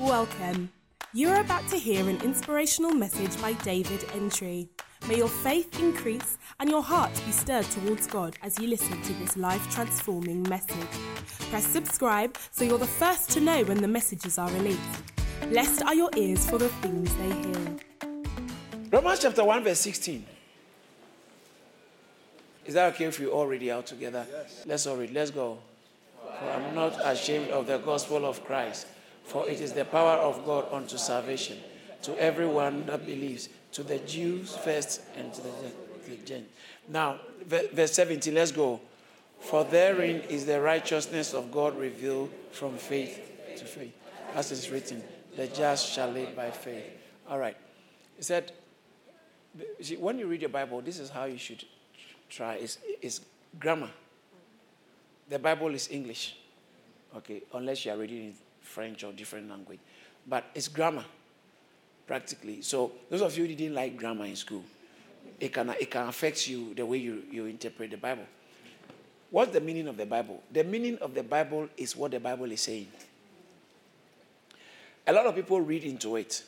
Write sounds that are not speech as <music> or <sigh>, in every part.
Welcome. You're about to hear an inspirational message by David Entry. May your faith increase and your heart be stirred towards God as you listen to this life transforming message. Press subscribe so you're the first to know when the messages are released. Blessed are your ears for the things they hear. Romans chapter 1, verse 16. Is that okay if we all read it out together? Yes. Let's all read. Let's go. For I'm not ashamed of the gospel of Christ, for it is the power of God unto salvation to everyone that believes, to the Jews first and to the Gentiles. Now, verse 17, let's go. For therein is the righteousness of God revealed from faith to faith. As it is written, the just shall live by faith. All right. He said, when you read your Bible, this is how you should try. It's, it's grammar. The Bible is English, okay, unless you are reading in French or different language. But it's grammar, practically. So those of you who didn't like grammar in school, it can, it can affect you the way you, you interpret the Bible. What's the meaning of the Bible? The meaning of the Bible is what the Bible is saying. A lot of people read into it.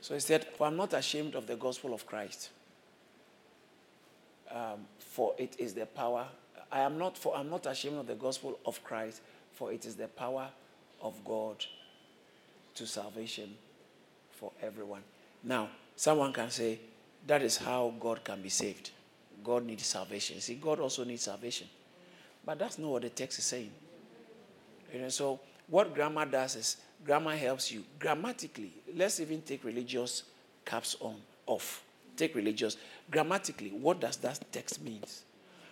So he said, For I'm not ashamed of the gospel of Christ. Um, for it is the power I am not for I'm not ashamed of the gospel of Christ, for it is the power of God to salvation for everyone. Now, someone can say that is how God can be saved. God needs salvation. See, God also needs salvation. But that's not what the text is saying. You know, so what grammar does is grammar helps you grammatically. Let's even take religious caps on off. Take religious. Grammatically, what does that text means?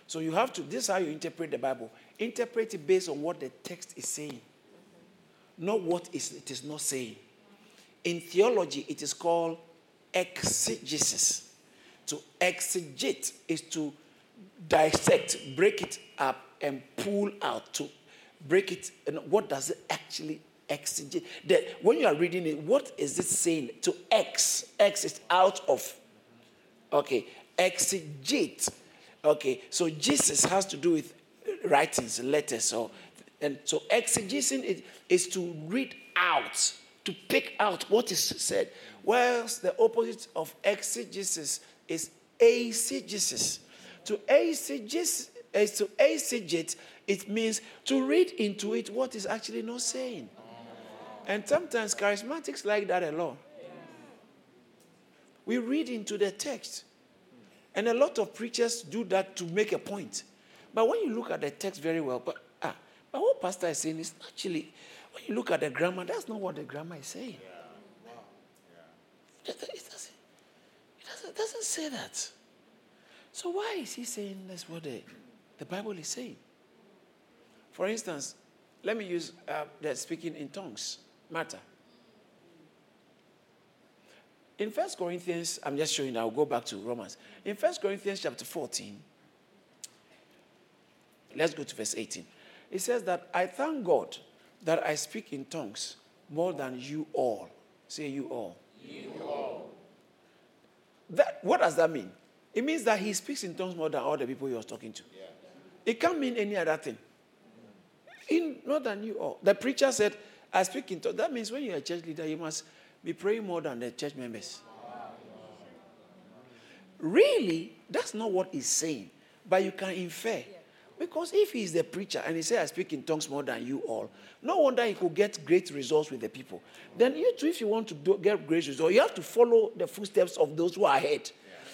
So you have to, this is how you interpret the Bible. Interpret it based on what the text is saying, not what is, it is not saying. In theology, it is called exegesis. To exegete is to dissect, break it up, and pull out. To break it, and what does it actually exegete? That when you are reading it, what is it saying? To X, X is out of. Okay, exegete Okay, so Jesus has to do with writings, letters. So, and so exegesis is, is to read out, to pick out what is said. Whilst the opposite of exegesis is eisegesis. To eisegesis is to eisegete, it means to read into it what is actually not saying. And sometimes charismatics like that a lot. We read into the text. And a lot of preachers do that to make a point. But when you look at the text very well, but but what pastor is saying is actually, when you look at the grammar, that's not what the grammar is saying. Yeah. Wow. Yeah. It, doesn't, it, doesn't, it doesn't say that. So why is he saying that's what the, the Bible is saying? For instance, let me use uh, the speaking in tongues matter. In First Corinthians, I'm just showing, I'll go back to Romans. In First Corinthians chapter 14, let's go to verse 18. It says that I thank God that I speak in tongues more than you all. Say you all. You all. That, what does that mean? It means that he speaks in tongues more than all the people he was talking to. Yeah. It can't mean any other thing. In more than you all. The preacher said, I speak in tongues. That means when you're a church leader, you must be praying more than the church members. Really, that's not what he's saying, but you can infer. Because if he's the preacher and he says, I speak in tongues more than you all, no wonder he could get great results with the people. Then you too, if you want to do, get great results, you have to follow the footsteps of those who are ahead.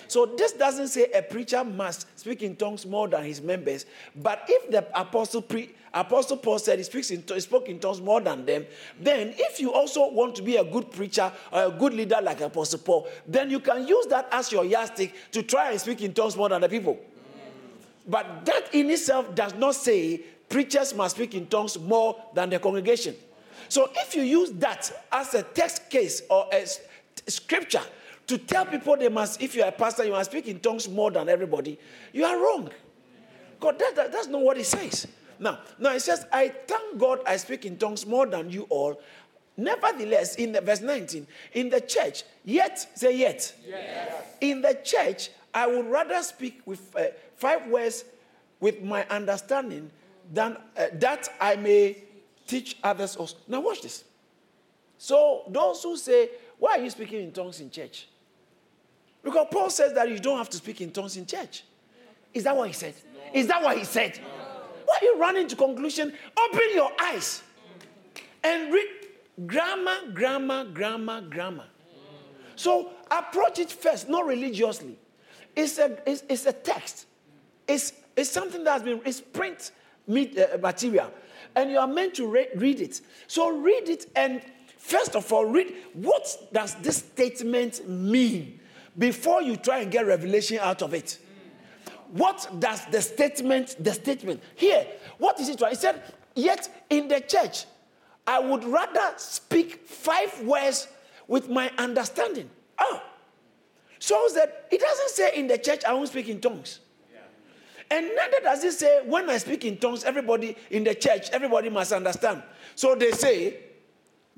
So this doesn't say a preacher must speak in tongues more than his members. But if the apostle pre, apostle Paul said he speaks in he spoke in tongues more than them, then if you also want to be a good preacher or a good leader like Apostle Paul, then you can use that as your yardstick to try and speak in tongues more than the people. But that in itself does not say preachers must speak in tongues more than the congregation. So if you use that as a text case or a scripture to tell people they must, if you're a pastor, you must speak in tongues more than everybody, you are wrong. God, that, that, that's not what it says. Now, now it says, I thank God I speak in tongues more than you all. Nevertheless, in the verse 19, in the church, yet, say yet. Yes. In the church, I would rather speak with uh, five words with my understanding than uh, that I may teach others also. Now, watch this. So those who say, why are you speaking in tongues in church? Because Paul says that you don't have to speak in tongues in church. Is that what he said? No. Is that what he said? No. Why are you running to conclusion? Open your eyes and read grammar, grammar, grammar, grammar. So approach it first, not religiously. It's a, it's, it's a text. It's, it's something that has been, it's print uh, material. And you are meant to re- read it. So read it and first of all, read what does this statement mean before you try and get revelation out of it. What does the statement, the statement, here, what is it? He said, yet in the church, I would rather speak five words with my understanding. Oh, shows that it doesn't say in the church I won't speak in tongues. And neither does it say when I speak in tongues, everybody in the church, everybody must understand. So they say,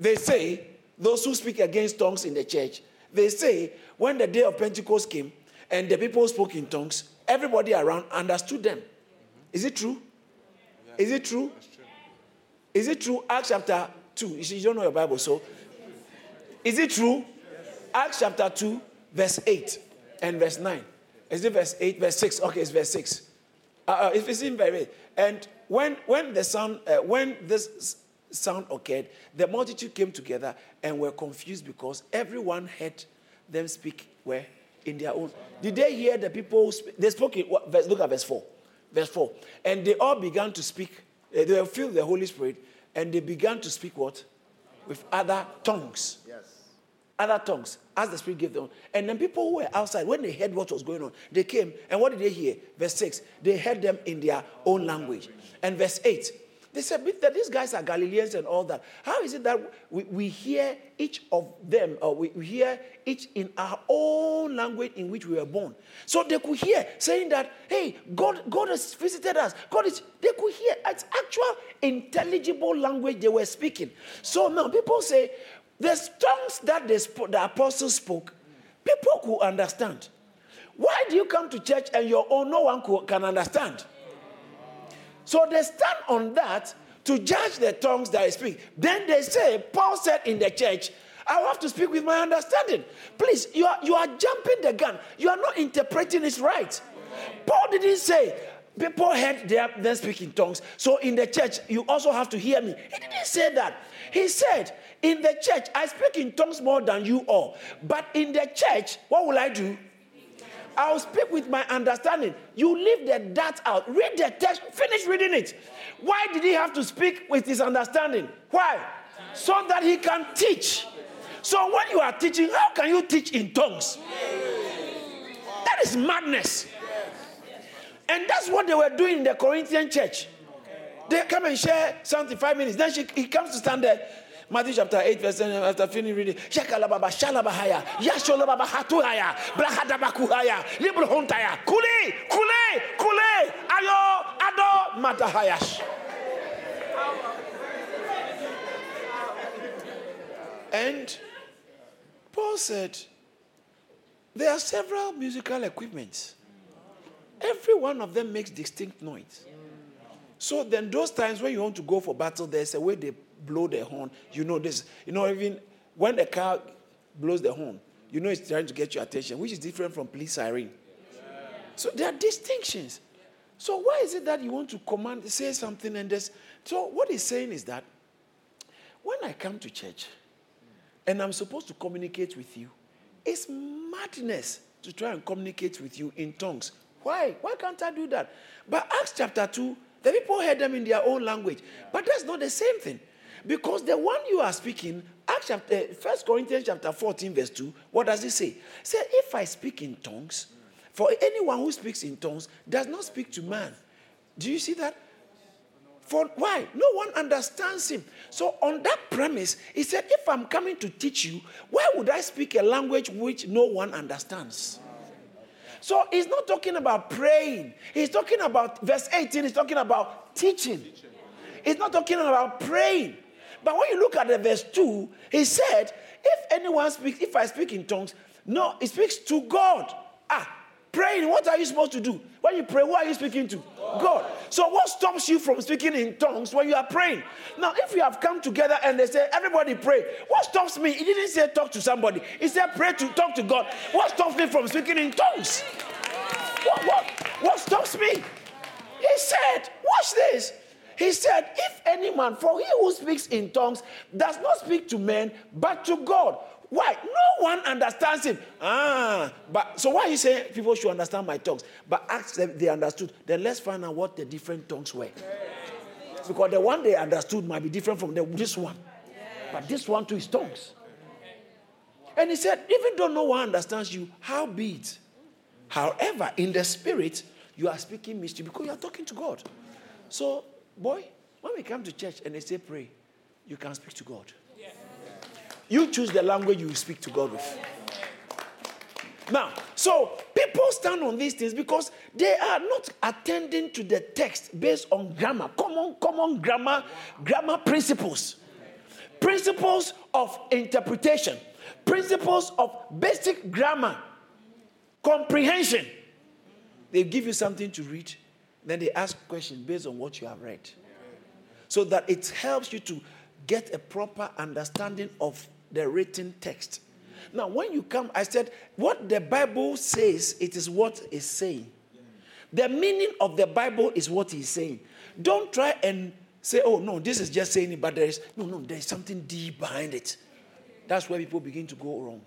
they say, those who speak against tongues in the church, they say when the day of Pentecost came and the people spoke in tongues, everybody around understood them. Is it true? Is it true? Is it true? Acts chapter 2. You, see, you don't know your Bible, so. Is it true? Acts chapter 2, verse 8 and verse 9. Is it verse 8, verse 6? Okay, it's verse 6. Uh, uh, if it's in very, and when when the sound, uh, when this sound occurred, the multitude came together and were confused because everyone heard them speak where in their own. Did they hear the people? Speak? They spoke in what, verse, look at verse four, verse four, and they all began to speak. Uh, they were filled with the Holy Spirit, and they began to speak what with other tongues. Yes other tongues as the Spirit gave them. And then people who were outside, when they heard what was going on, they came. And what did they hear? Verse 6 they heard them in their own language. And verse 8 they said, that these guys are Galileans and all that. How is it that we, we hear each of them, or we, we hear each in our own language in which we were born? So they could hear saying that, hey, God, God has visited us. God is, they could hear. It's actual intelligible language they were speaking. So now people say, the tongues that the, apostles spoke, people could understand. Why do you come to church and your own no one could, can understand? So they stand on that to judge the tongues that I speak. Then they say, Paul said in the church, I have to speak with my understanding. Please, you are, you are jumping the gun. You are not interpreting it right. Paul didn't say, people heard them speak in tongues. So in the church, you also have to hear me. He didn't say that. He said, in the church, I speak in tongues more than you all. But in the church, what will I do? I'll speak with my understanding. You leave the that out. Read the text, finish reading it. Why did he have to speak with his understanding? Why? So that he can teach. So when you are teaching, how can you teach in tongues? That is madness. And that's what they were doing in the Corinthian church. They come and share something five minutes. Then she, he comes to stand there. Matthew chapter 8, verse 10, after finishing reading, Shakalababa, Shalabahaya, Yasholababa Hatuhaya, Brahadabakuhaya, Libruhuntaya, Kule, Kule, Kule, Ayo, Ado, Matahayash. And Paul said, there are several musical equipments. Every one of them makes distinct noise. So then, those times when you want to go for battle, there's a way they blow the horn, you know this. You know, even when the car blows the horn, you know it's trying to get your attention, which is different from police siren. So there are distinctions. So why is it that you want to command, say something and this? So what he's saying is that when I come to church and I'm supposed to communicate with you, it's madness to try and communicate with you in tongues. Why? Why can't I do that? But Acts chapter 2, the people heard them in their own language. But that's not the same thing. Because the one you are speaking, Acts chapter, 1 eh, Corinthians chapter 14, verse 2, what does it say? Say, if I speak in tongues, for anyone who speaks in tongues does not speak to man. Do you see that? For why? No one understands him. So on that premise, he said, if I'm coming to teach you, why would I speak a language which no one understands? So he's not talking about praying. He's talking about verse 18, he's talking about teaching. He's not talking about praying. But when you look at the verse 2, he said, If anyone speaks, if I speak in tongues, no, he speaks to God. Ah, praying, what are you supposed to do? When you pray, who are you speaking to? God. God. So, what stops you from speaking in tongues when you are praying? Now, if you have come together and they say, everybody pray, what stops me? He didn't say talk to somebody, he said pray to talk to God. What stops me from speaking in tongues? What, what, what stops me? He said, watch this. He said, if any man, for he who speaks in tongues does not speak to men, but to God. Why? No one understands him. Ah, but so why you say people should understand my tongues? But ask them they understood. Then let's find out what the different tongues were. Because the one they understood might be different from the, this one. But this one too is tongues. And he said, even though no one understands you, how be it? However, in the spirit, you are speaking mystery because you are talking to God. So, boy, when we come to church and they say pray, you can speak to God. You choose the language you speak to God with. Now, so people stand on these things because they are not attending to the text based on grammar, common, common grammar, grammar principles, principles of interpretation, principles of basic grammar, comprehension. They give you something to read, then they ask questions based on what you have read, so that it helps you to get a proper understanding of the written text. Now, when you come, I said, what the Bible says, it is what is saying. The meaning of the Bible is what he's saying. Don't try and say, oh, no, this is just saying it, but there is, no, no, there is something deep behind it. That's where people begin to go wrong.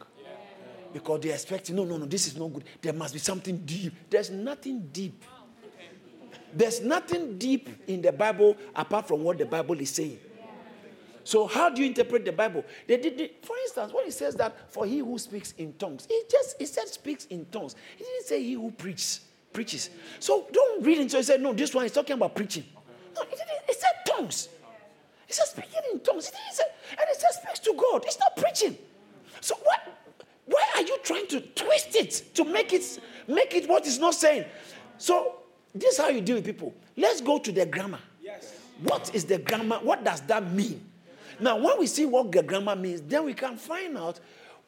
Because they expect, no, no, no, this is not good. There must be something deep. There's nothing deep. There's nothing deep in the Bible apart from what the Bible is saying. So how do you interpret the Bible? They did, they, for instance, when it says that for he who speaks in tongues, it just it said speaks in tongues. He didn't say he who preaches preaches. So don't read into it say, no, this one is talking about preaching. No, it, it said tongues. It says speaking in tongues. It said, and it says speaks to God. It's not preaching. So what why are you trying to twist it to make it make it what it's not saying? So this is how you deal with people. Let's go to the grammar. Yes. What is the grammar? What does that mean? Now, when we see what the grammar means, then we can find out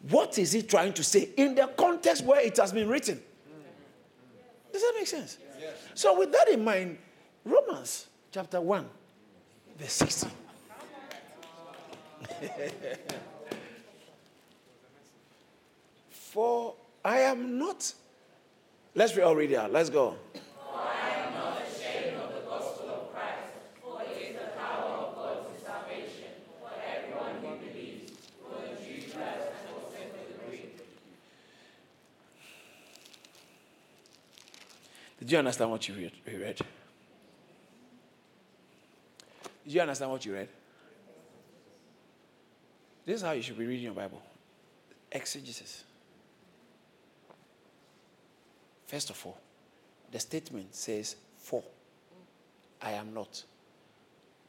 what is it trying to say in the context where it has been written. Does that make sense? Yes. So, with that in mind, Romans chapter 1, verse 16. <laughs> For I am not. Let's all read it out. Let's go. Did you understand what you read? Did you understand what you read? This is how you should be reading your Bible exegesis. First of all, the statement says, For I am not.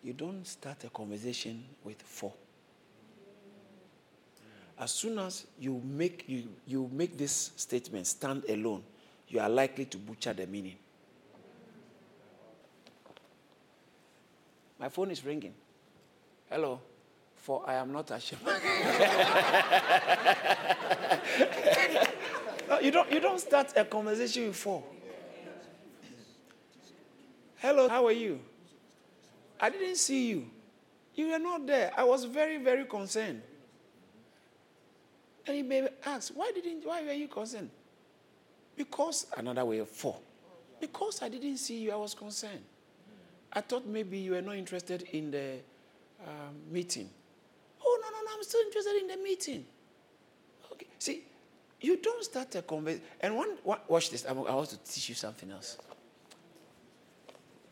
You don't start a conversation with for. As soon as you make, you, you make this statement stand alone, you are likely to butcher the meaning. My phone is ringing. Hello. For I am not ashamed. <laughs> no, you, don't, you don't start a conversation with for. Hello, how are you? I didn't see you. You were not there. I was very, very concerned. And he may ask, why didn't why were you concerned? Because, another way of for. Because I didn't see you, I was concerned. I thought maybe you were not interested in the um, meeting. Oh, no, no, no, I'm still interested in the meeting. Okay. See, you don't start a conversation. And one, one, watch this. I want to teach you something else.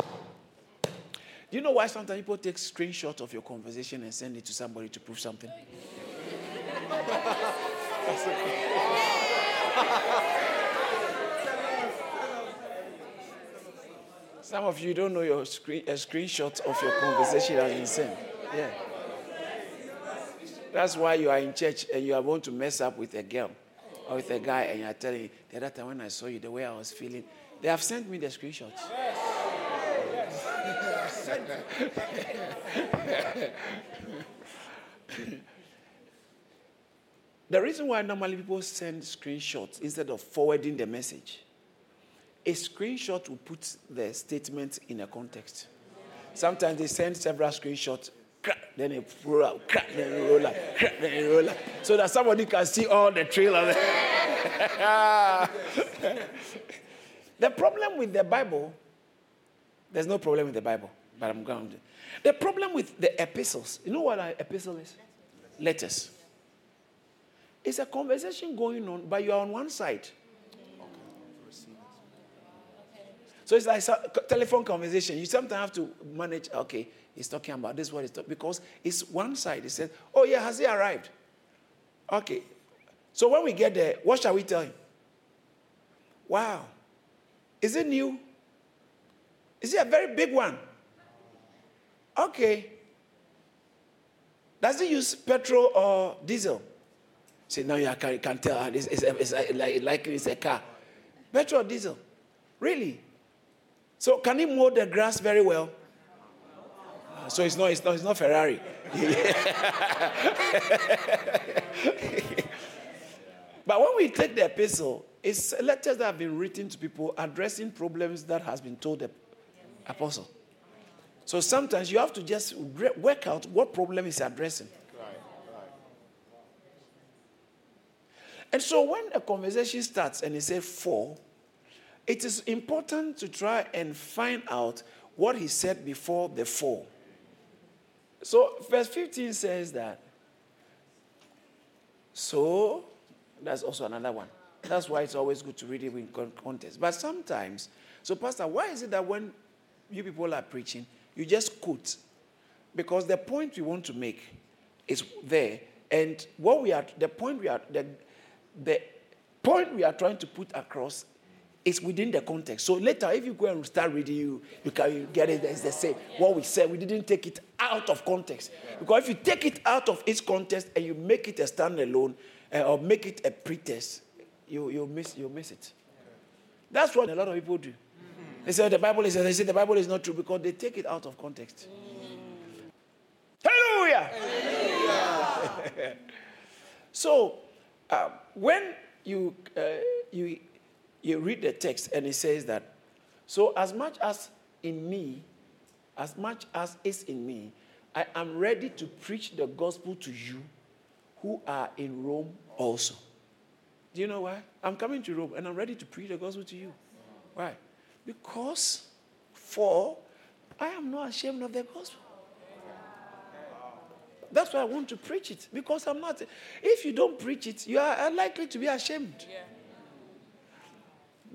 Do you know why sometimes people take screenshots of your conversation and send it to somebody to prove something? <laughs> <laughs> Some of you don't know your screen, a screenshot of your conversation has been sent. Yeah. That's why you are in church and you are going to mess up with a girl or with a guy and you are telling the other time when I saw you, the way I was feeling, they have sent me the screenshots. <laughs> the reason why normally people send screenshots instead of forwarding the message a screenshot will put the statement in a context. Sometimes they send several screenshots, crack, then they roll out, crack, then they roll out, crack, then they roll out, so that somebody can see all the trail of <laughs> the problem with the Bible, there's no problem with the Bible, but I'm going to. The problem with the epistles, you know what an epistle is? Letters. It's a conversation going on, but you are on one side. So it's like a telephone conversation. You sometimes have to manage, okay, he's talking about this, what he's talking because it's one side. He says, Oh, yeah, has he arrived? Okay. So when we get there, what shall we tell him? Wow. Is it new? Is it a very big one? Okay. Does he use petrol or diesel? See, now you can, can tell it's, it's, it's like, like it's a car. Petrol or diesel? Really? So can he mow the grass very well? So it's not, it's not, it's not Ferrari. <laughs> but when we take the epistle, it's letters that have been written to people addressing problems that has been told the apostle. So sometimes you have to just work out what problem is addressing. And so when a conversation starts and it says for, it is important to try and find out what he said before the fall. So, verse 15 says that. So, that's also another one. That's why it's always good to read it in context. But sometimes, so, Pastor, why is it that when you people are preaching, you just quote? Because the point we want to make is there. And what we are, the point we are, the, the point we are trying to put across it's within the context. So later, if you go and start reading, you, you can get it as they say. What we said, we didn't take it out of context. Because if you take it out of its context and you make it a standalone uh, or make it a pretext, you, you, miss, you miss it. That's what a lot of people do. They say the Bible is, they say the Bible is not true because they take it out of context. Hallelujah! Hallelujah. <laughs> so, uh, when you, uh, you you read the text and it says that, so as much as in me, as much as is in me, I am ready to preach the gospel to you who are in Rome also. Do you know why? I'm coming to Rome and I'm ready to preach the gospel to you. Why? Because, for I am not ashamed of the gospel. That's why I want to preach it because I'm not. If you don't preach it, you are likely to be ashamed. Yeah.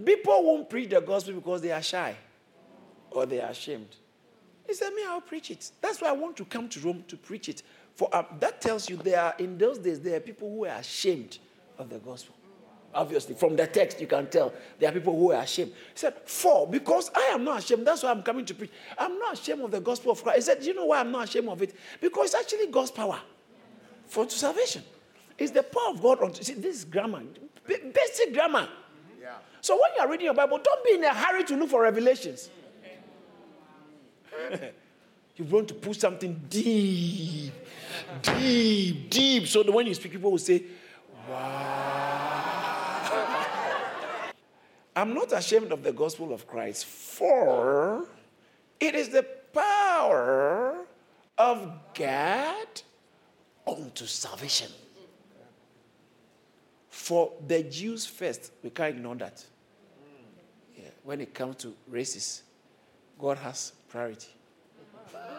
People won't preach the gospel because they are shy or they are ashamed. He said, Me, I'll preach it. That's why I want to come to Rome to preach it. For uh, that tells you there are, in those days, there are people who are ashamed of the gospel. Obviously, from the text, you can tell there are people who are ashamed. He said, For, because I am not ashamed, that's why I'm coming to preach. I'm not ashamed of the gospel of Christ. He said, You know why I'm not ashamed of it? Because it's actually God's power for to salvation. It's the power of God. see, this is grammar, basic grammar. So when you are reading your Bible, don't be in a hurry to look for revelations. <laughs> you want to put something deep, deep, deep. So that when you speak, people will say, Wow. <laughs> I'm not ashamed of the gospel of Christ, for it is the power of God unto salvation. For the Jews first, we can't ignore that when it comes to races, God has priority.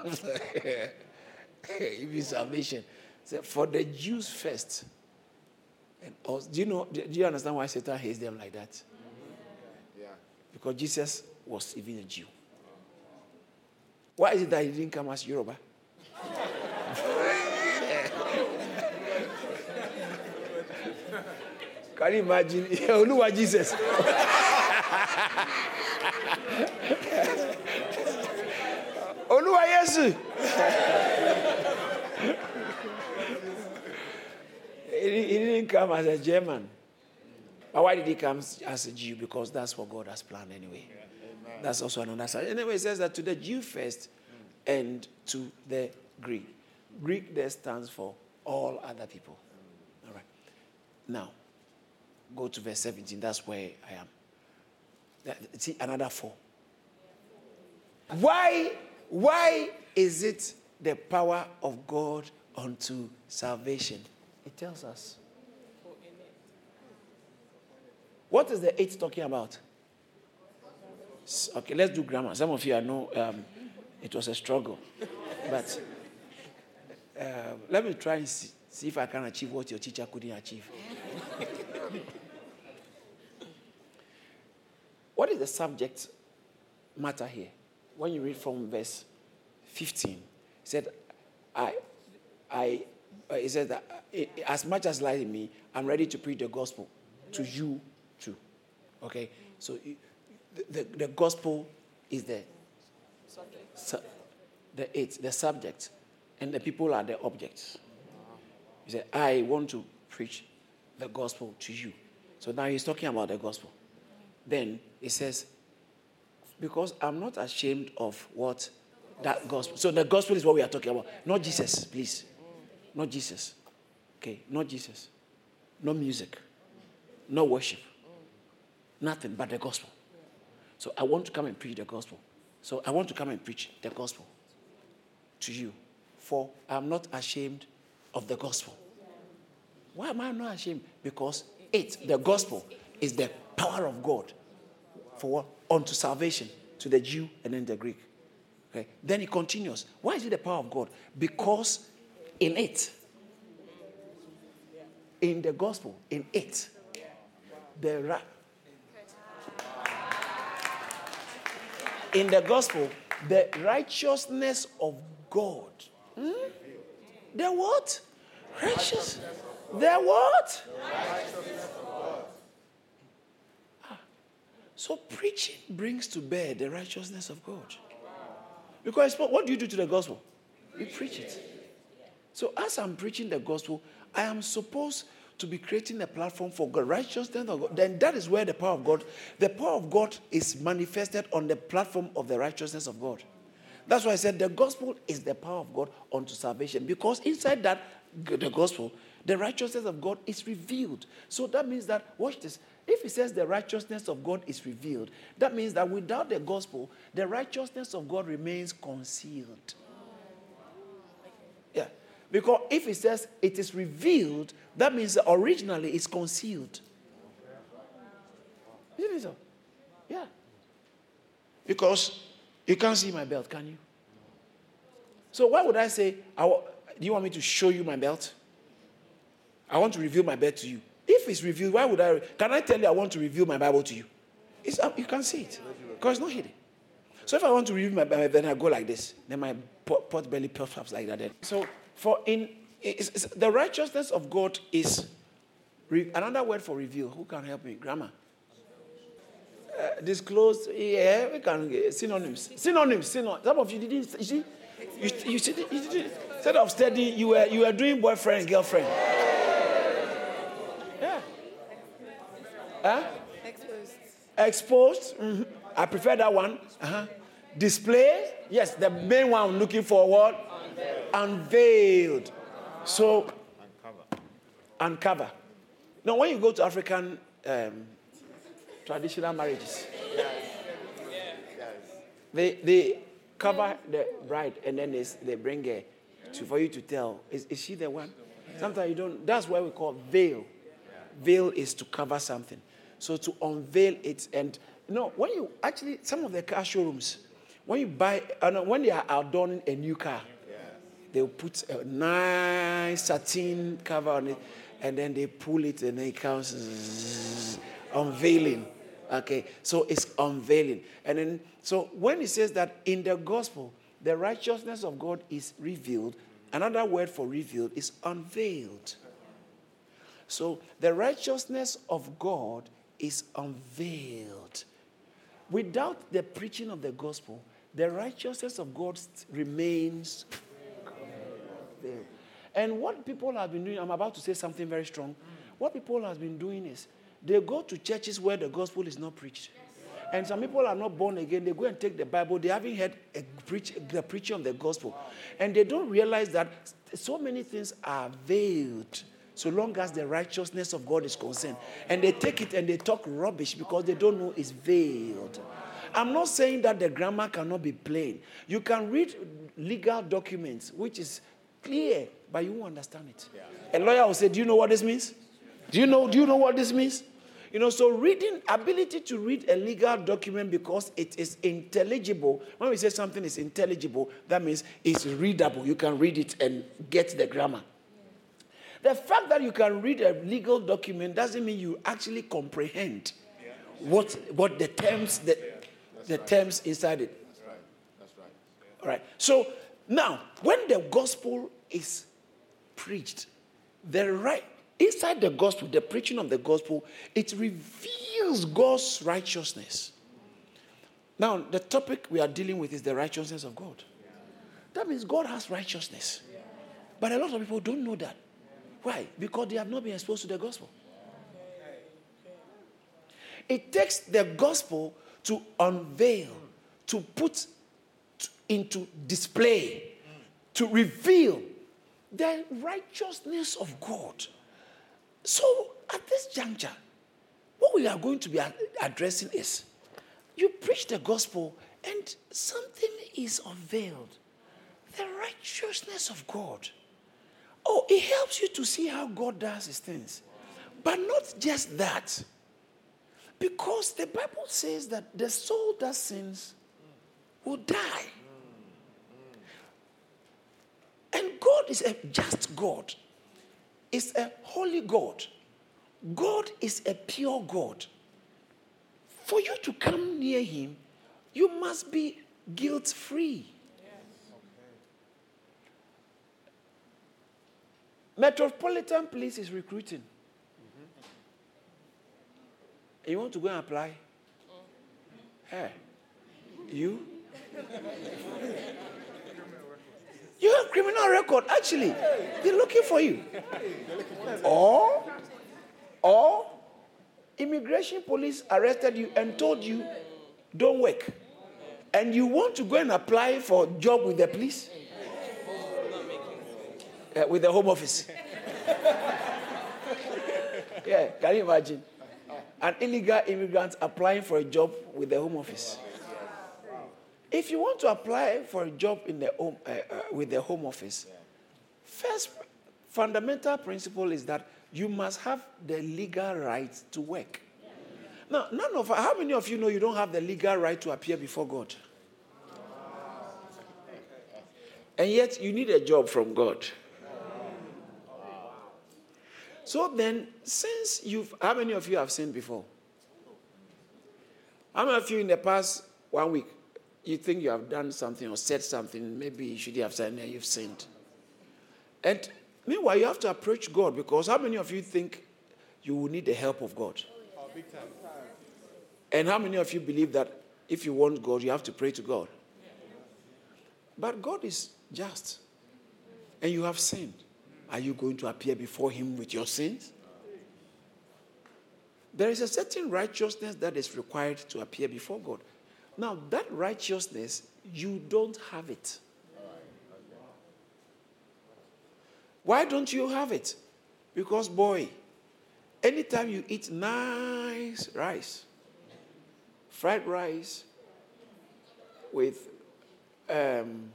<laughs> Even salvation. So for the Jews first. And also, do you know? Do you understand why Satan hates them like that? Yeah. Because Jesus was even a Jew. Why is it that he didn't come as Yoruba? Can you imagine? <laughs> Oluwa Jesus. <laughs> Olúwa Yesu. he, he didn't come as a German. But why did he come as a Jew? Because that's what God has planned anyway. That's also another side. Anyway, it says that to the Jew first and to the Greek. Greek there stands for all other people. All right. Now, go to verse 17. That's where I am. See, another for. Why, why is it the power of God unto salvation? It tells us. What is the eight talking about? Okay, let's do grammar. Some of you I know um, it was a struggle. <laughs> But uh, let me try and see, see if I can achieve what your teacher couldn't achieve. <laughs> what is the subject matter here? When you read from verse 15, he said, I, I, uh, he said that uh, as much as lies in me, I'm ready to preach the gospel to you too. Okay? So the, the, the gospel is the, su, the it, the subject, and the people are the objects. He said, I want to preach the gospel to you. So now he's talking about the gospel. Then he says, because I'm not ashamed of what that gospel. So the gospel is what we are talking about. Not Jesus, please. Not Jesus. Okay, not Jesus. No music. No worship. Nothing but the gospel. So I want to come and preach the gospel. So I want to come and preach the gospel to you. For I'm not ashamed of the gospel. Why am I not ashamed? Because it, the gospel, is the power of God for what? Unto salvation to the Jew and then the Greek. Okay. Then he continues. Why is it the power of God? Because in it, in the gospel, in it, the ra- in the gospel, the righteousness of God. Hmm? The what? Righteous. The what? Ah. So preaching brings to bear the righteousness of God. Because what do you do to the gospel? You preach it. So as I'm preaching the gospel, I am supposed to be creating a platform for God, righteousness of God. Then that is where the power of God, the power of God is manifested on the platform of the righteousness of God. That's why I said the gospel is the power of God unto salvation. Because inside that, the gospel, the righteousness of God is revealed. So that means that, watch this. If he says the righteousness of God is revealed, that means that without the gospel, the righteousness of God remains concealed. Yeah. Because if he says it is revealed, that means that originally it's concealed. Isn't it so? Yeah. Because you can't see my belt, can you? So why would I say, I w- do you want me to show you my belt? I want to reveal my belt to you. If it's revealed, why would I? Can I tell you I want to reveal my Bible to you? It's, uh, you can see it because it's not hidden. So if I want to reveal my Bible, then I go like this. Then my pot, belly puffs up like that. Then. So for in it's, it's, the righteousness of God is re, another word for reveal. Who can help me? Grammar. Uh, disclosed. Yeah, we can get synonyms. Synonyms. Synonyms. Some of you didn't. You see, you, you, you did, instead of studying, you were you were doing boyfriend girlfriend. Huh? Exposed. Exposed. Mm-hmm. I prefer that one. Uh-huh. Display. Yes, the main one I'm looking for what? Unveiled. Unveiled. So, uncover. Uncover. Now, when you go to African um, traditional marriages, yes. they, they cover the bride and then they, they bring her to, for you to tell, is, is she the one? Sometimes you don't, that's why we call veil. Veil is to cover something. So to unveil it, and you know, when you actually, some of the car showrooms, when you buy, uh, when they are adorning a new car, they'll put a nice satin cover on it, and then they pull it and it comes unveiling. Okay, so it's unveiling. And then, so when it says that in the gospel, the righteousness of God is revealed, another word for revealed is unveiled. So the righteousness of God is unveiled. Without the preaching of the gospel, the righteousness of God remains veiled. And what people have been doing, I'm about to say something very strong. What people have been doing is they go to churches where the gospel is not preached. And some people are not born again. They go and take the Bible. They haven't heard preach, the preaching of the gospel. And they don't realize that so many things are veiled so long as the righteousness of God is concerned. And they take it and they talk rubbish because they don't know it's veiled. I'm not saying that the grammar cannot be plain. You can read legal documents, which is clear, but you won't understand it. Yeah. A lawyer will say, Do you know what this means? Do you know, do you know what this means? You know, so reading, ability to read a legal document because it is intelligible. When we say something is intelligible, that means it's readable. You can read it and get the grammar. The fact that you can read a legal document doesn't mean you actually comprehend what, what the terms, the, the right. terms inside it. That's right. That's right. All right. So now, when the gospel is preached, the right inside the gospel, the preaching of the gospel, it reveals God's righteousness. Now, the topic we are dealing with is the righteousness of God. That means God has righteousness. But a lot of people don't know that. Why? Because they have not been exposed to the gospel. It takes the gospel to unveil, to put into display, to reveal the righteousness of God. So, at this juncture, what we are going to be addressing is you preach the gospel and something is unveiled the righteousness of God. Oh, it helps you to see how God does his things. But not just that. Because the Bible says that the soul that sins will die. And God is a just God, is a holy God. God is a pure God. For you to come near Him, you must be guilt free. Metropolitan Police is recruiting. Mm-hmm. You want to go and apply? Hey, you? You have criminal record. Actually, they're looking for you. Or, or immigration police arrested you and told you, don't work. And you want to go and apply for a job with the police? With the home office. <laughs> yeah, can you imagine? An illegal immigrant applying for a job with the home office. If you want to apply for a job in the home, uh, uh, with the home office, first fundamental principle is that you must have the legal right to work. Now, none of how many of you know you don't have the legal right to appear before God? And yet you need a job from God. So then, since you've, how many of you have sinned before? How many of you in the past one week you think you have done something or said something, maybe you should have said, and you've sinned. And meanwhile, you have to approach God because how many of you think you will need the help of God? Oh, big time. And how many of you believe that if you want God, you have to pray to God? But God is just, and you have sinned. Are you going to appear before Him with your sins? There is a certain righteousness that is required to appear before God. Now, that righteousness, you don't have it. Why don't you have it? Because, boy, anytime you eat nice rice, fried rice with um,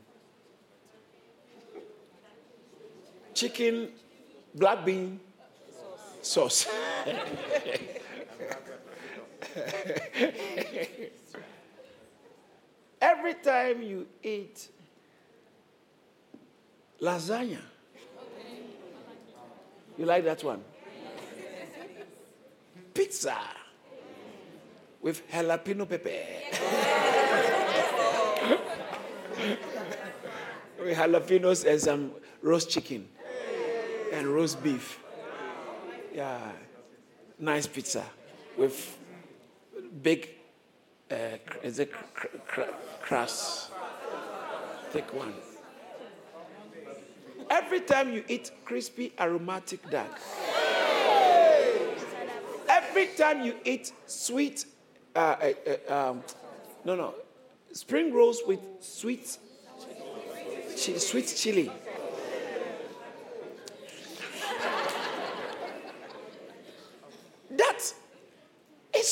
chicken, black bean sauce. <laughs> Every time you eat lasagna, you like that one? Pizza with jalapeno pepper. <laughs> with jalapenos and some roast chicken and roast beef. Yeah, nice pizza with big uh, is it cr- cr- crust? Thick one. Every time you eat crispy aromatic duck, every time you eat sweet, uh, uh, uh, um, no, no, spring rolls with sweet, chi- sweet chili.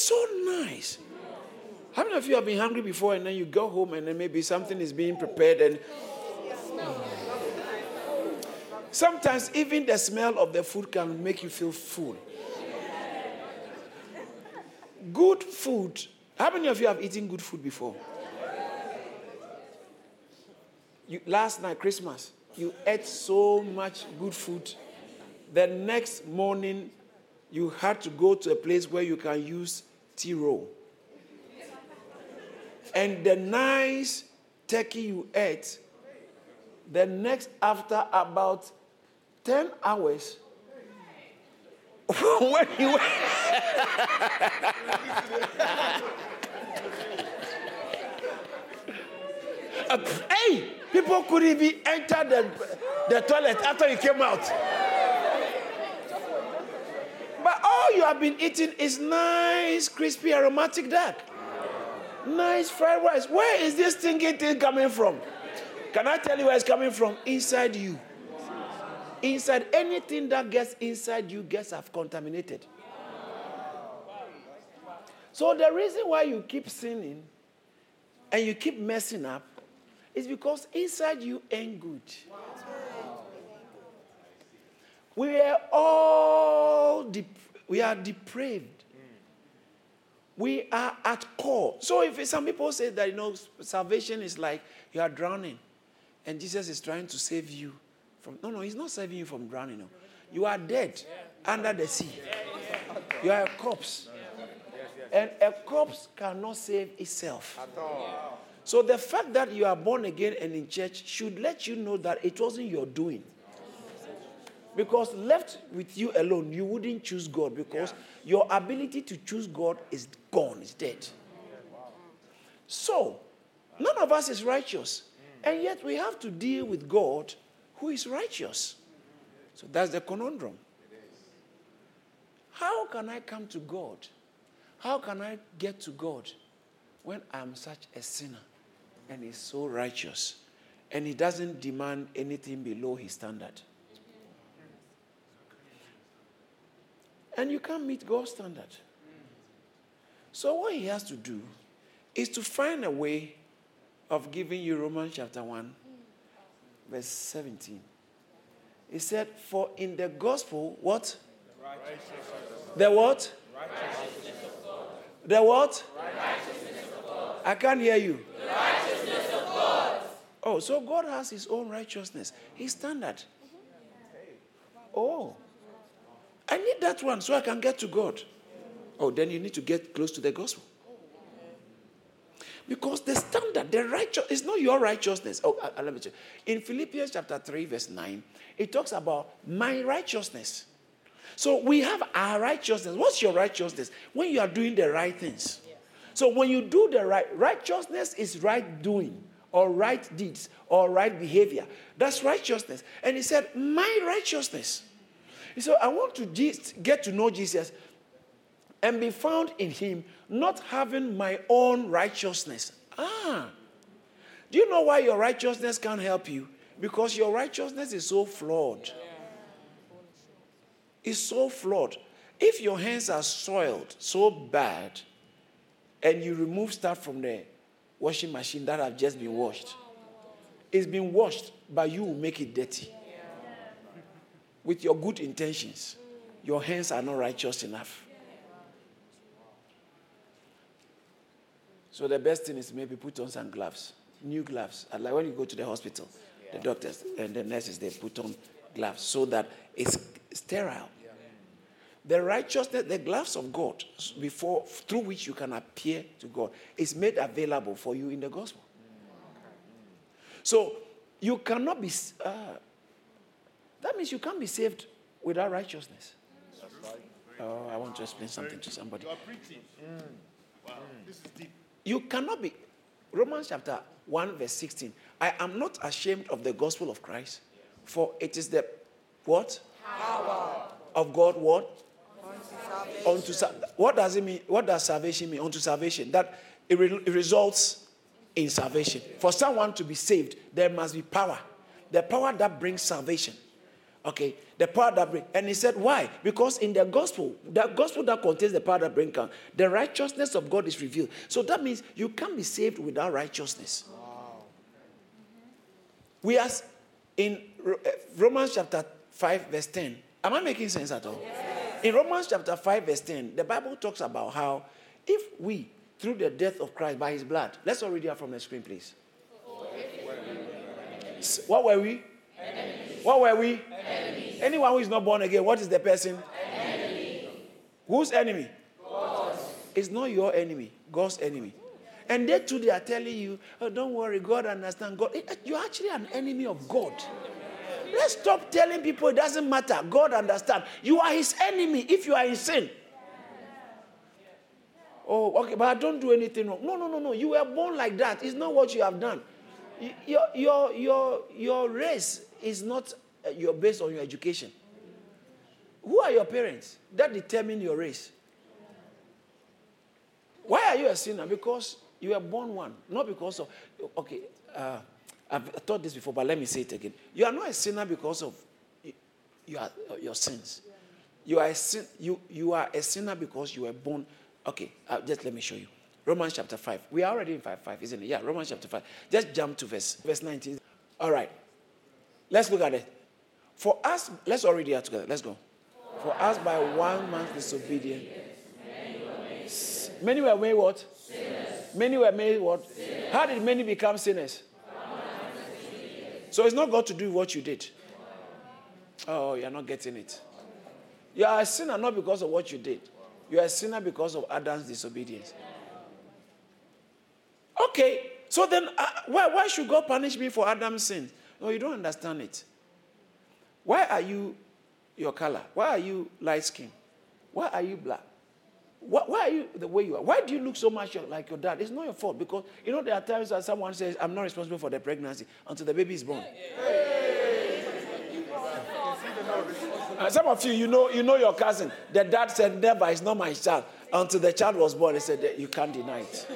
so nice. Of you have been hungry before and then you go home and then maybe something is being prepared and sometimes even the smell of the food can make you feel full. Good food. How many of you have eaten good food before? You, last night, Christmas, you ate so much good food. The next morning, you had to go to a place where you can use tea roll. And the nice turkey you ate, the next, after about 10 hours, <laughs> when you uh, <laughs> hey, people couldn't even enter the, the toilet after you came out. But all you have been eating is nice, crispy, aromatic duck. Nice fried rice. Where is this stinking thing coming from? Can I tell you where it's coming from? Inside you. Inside anything that gets inside you gets have contaminated. So the reason why you keep sinning and you keep messing up is because inside you ain't good. We are all dep- we are depraved. We are at core. So if some people say that you know salvation is like you are drowning, and Jesus is trying to save you from no no he's not saving you from drowning. No. You are dead under the sea. You are a corpse. And a corpse cannot save itself. So the fact that you are born again and in church should let you know that it wasn't your doing. Because left with you alone, you wouldn't choose God because your ability to choose God is gone, is dead. So, none of us is righteous. Mm. And yet we have to deal with God who is righteous. So that's the conundrum. How can I come to God? How can I get to God when I'm such a sinner and He's so righteous and He doesn't demand anything below His standard? And you can't meet God's standard. So, what He has to do is to find a way of giving you Romans chapter 1, verse 17. He said, For in the gospel, what? The what? The what? I can't hear you. Oh, so God has his own righteousness, his standard. Oh. I need that one so I can get to God. Oh, then you need to get close to the gospel. Because the standard, the righteous, is not your righteousness. Oh, uh, let me check. In Philippians chapter 3, verse 9, it talks about my righteousness. So we have our righteousness. What's your righteousness? When you are doing the right things. So when you do the right, righteousness is right doing or right deeds or right behavior. That's righteousness. And he said, my righteousness. So I want to just get to know Jesus and be found in him, not having my own righteousness. Ah. Do you know why your righteousness can't help you? Because your righteousness is so flawed. It's so flawed. If your hands are soiled so bad and you remove stuff from the washing machine that have just been washed, it's been washed, but you will make it dirty. With your good intentions, your hands are not righteous enough. So the best thing is maybe put on some gloves, new gloves. Like when you go to the hospital, the doctors and the nurses, they put on gloves so that it's sterile. The righteousness, the gloves of God, before through which you can appear to God, is made available for you in the gospel. So you cannot be. Uh, that means you can't be saved without righteousness. Oh, I want to explain something to somebody. You are preaching. Mm. Wow, mm. this is deep. You cannot be. Romans chapter 1, verse 16. I am not ashamed of the gospel of Christ, for it is the what? Power Of God, what? unto Unto sa- what does it mean? What does salvation mean? Unto salvation. That it, re- it results in salvation. For someone to be saved, there must be power. The power that brings salvation. Okay. The power that bring. And he said, Why? Because in the gospel, the gospel that contains the power that bring can, the righteousness of God is revealed. So that means you can't be saved without righteousness. We are in eh, Romans chapter 5, verse 10. Am I making sense at all? In Romans chapter 5, verse 10, the Bible talks about how if we, through the death of Christ by his blood, let's all read it from the screen, please. What were we? What were we? Anyone who is not born again, what is the person? Enemy. Whose enemy? It's not your enemy, God's enemy. And they too, they are telling you, oh, don't worry, God understands. God, Eh, you're actually an enemy of God. Let's stop telling people it doesn't matter. God understands. You are his enemy if you are in sin. Oh, okay, but I don't do anything wrong. No, no, no, no. You were born like that. It's not what you have done. Your, your, your, your race is not uh, your based on your education. Who are your parents? That determine your race. Why are you a sinner? Because you were born one, not because of. Okay, uh, I've taught this before, but let me say it again. You are not a sinner because of your, your sins. You are, a sin, you, you are a sinner because you were born. Okay, uh, just let me show you. Romans chapter 5. We are already in 5 5, isn't it? Yeah, Romans chapter 5. Just jump to verse, verse 19. All right. Let's look at it. For us, let's all read together. Let's go. For us by one man's disobedience. Many were made what? Sinners. Many were made what? Sinners. How did many become sinners? So it's not got to do what you did. Oh, you're not getting it. You are a sinner not because of what you did. You are a sinner because of Adam's disobedience. Okay, so then uh, why, why should God punish me for Adam's sin? No, you don't understand it. Why are you your color? Why are you light skin? Why are you black? Why, why are you the way you are? Why do you look so much like your dad? It's not your fault because you know there are times that someone says, I'm not responsible for the pregnancy until the baby is born. And some of you, you know, you know your cousin. The dad said, Never, it's not my child. Until the child was born, he said, You can't deny it.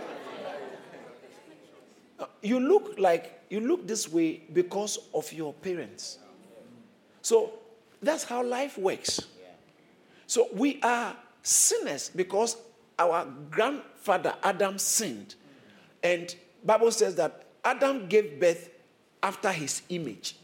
Uh, You look like you look this way because of your parents. So that's how life works. So we are sinners because our grandfather Adam sinned. And Bible says that Adam gave birth after his image.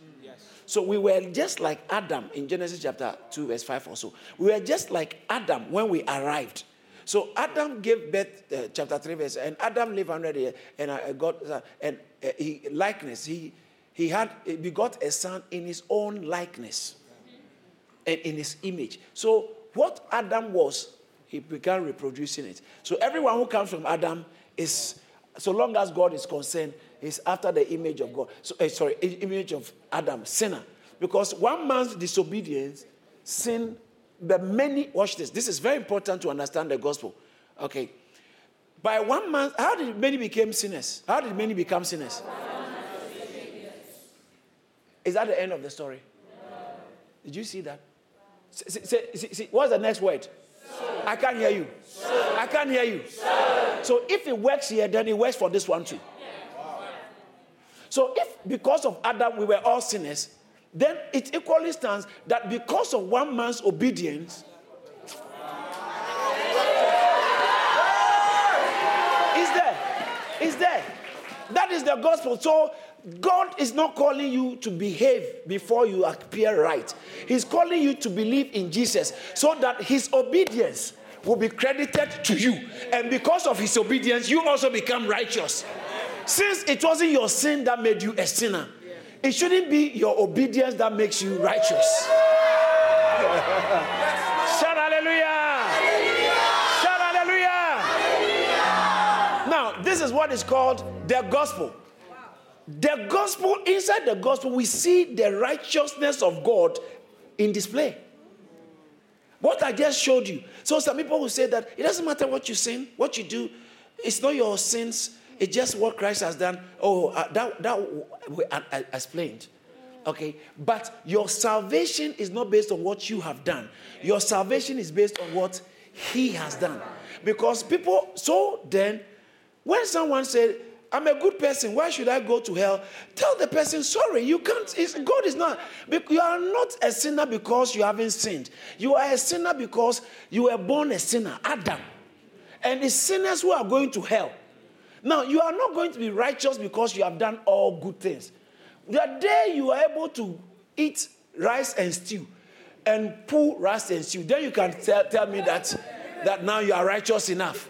So we were just like Adam in Genesis chapter 2, verse 5 or so. We were just like Adam when we arrived. So Adam gave birth, uh, chapter 3, verse, and Adam lived 100 years, and uh, God, uh, and he, likeness, he, he had, he begot a son in his own likeness and in his image. So what Adam was, he began reproducing it. So everyone who comes from Adam is, so long as God is concerned, is after the image of God. So eh, sorry, image of Adam, sinner. Because one man's disobedience, sin, the many, watch this. This is very important to understand the gospel. Okay. By one man, how did many become sinners? How did many become sinners? Is that the end of the story? Did you see that? Say, say, see, what's the next word? I can't hear you. I can't hear you. So if it works here, then it works for this one too. So if because of Adam we were all sinners, then it equally stands that because of one man's obedience, is there. Is there. That is the gospel. So God is not calling you to behave before you appear right. He's calling you to believe in Jesus so that his obedience will be credited to you. And because of his obedience, you also become righteous. Since it wasn't your sin that made you a sinner, it shouldn't be your obedience that makes you righteous. What is called the gospel. The gospel, inside the gospel, we see the righteousness of God in display. What I just showed you. So some people will say that it doesn't matter what you sin, what you do, it's not your sins, it's just what Christ has done. Oh, uh, that, that I explained. Okay, but your salvation is not based on what you have done. Your salvation is based on what He has done. Because people, so then, when someone said, I'm a good person. Why should I go to hell? Tell the person, sorry, you can't. God is not. You are not a sinner because you haven't sinned. You are a sinner because you were born a sinner, Adam. And it's sinners who are going to hell. Now, you are not going to be righteous because you have done all good things. The day you are able to eat rice and stew and pull rice and stew, then you can tell, tell me that, that now you are righteous enough.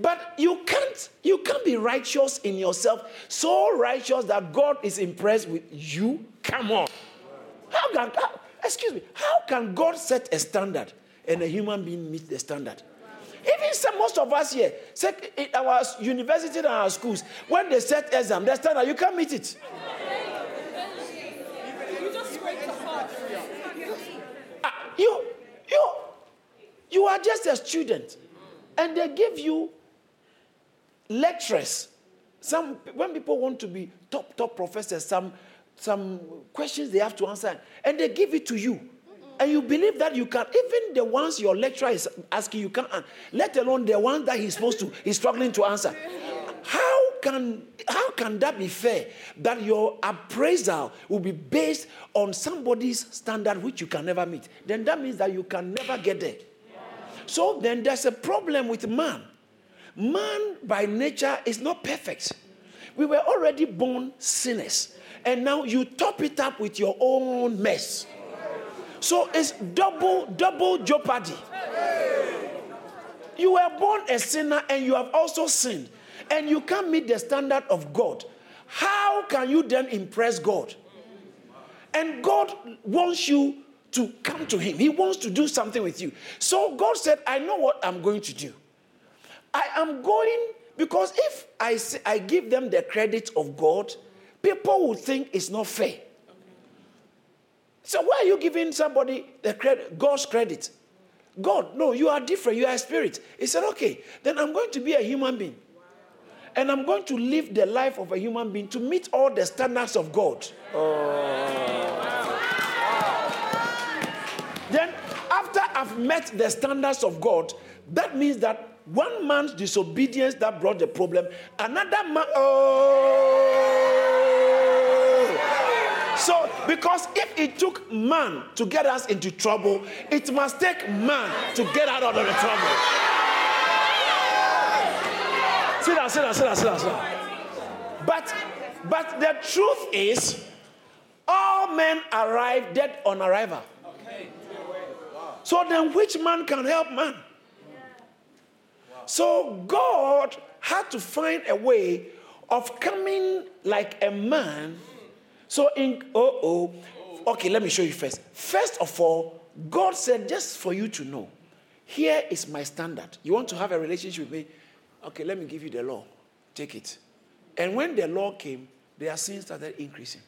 But you can't, you can't be righteous in yourself, so righteous that God is impressed with you. Come on. How can, how, excuse me, how can God set a standard and a human being meet the standard? Even some, most of us here, say in our university and our schools, when they set exam, the standard, you can't meet it. Uh, you, you, you are just a student, and they give you lecturers. Some when people want to be top top professors, some some questions they have to answer, and they give it to you. And you believe that you can, even the ones your lecturer is asking, you can't, let alone the ones that he's supposed to, he's struggling to answer. How can, how can that be fair that your appraisal will be based on somebody's standard which you can never meet? Then that means that you can never get there. So then there's a problem with man. Man by nature is not perfect. We were already born sinners. And now you top it up with your own mess. So it's double, double jeopardy. You were born a sinner and you have also sinned. And you can't meet the standard of God. How can you then impress God? And God wants you to come to Him. He wants to do something with you. So God said, I know what I'm going to do. I am going because if I, say, I give them the credit of God, people will think it's not fair. So why are you giving somebody the credit, God's credit? God, no, you are different. You are a spirit. He said, okay, then I'm going to be a human being. And I'm going to live the life of a human being to meet all the standards of God. Oh. Then, after I've met the standards of God, that means that one man's disobedience that brought the problem, another man. Oh! So, because if it took man to get us into trouble, it must take man to get out of the trouble. sit down, sit down, sit down, sit down, sit down. But, but the truth is, all men arrive dead on arrival. Okay. So then, which man can help man? So God had to find a way of coming like a man. So in oh oh, okay, let me show you first. First of all, God said, just for you to know, here is my standard. You want to have a relationship with me? Okay, let me give you the law. Take it. And when the law came, their sins started increasing.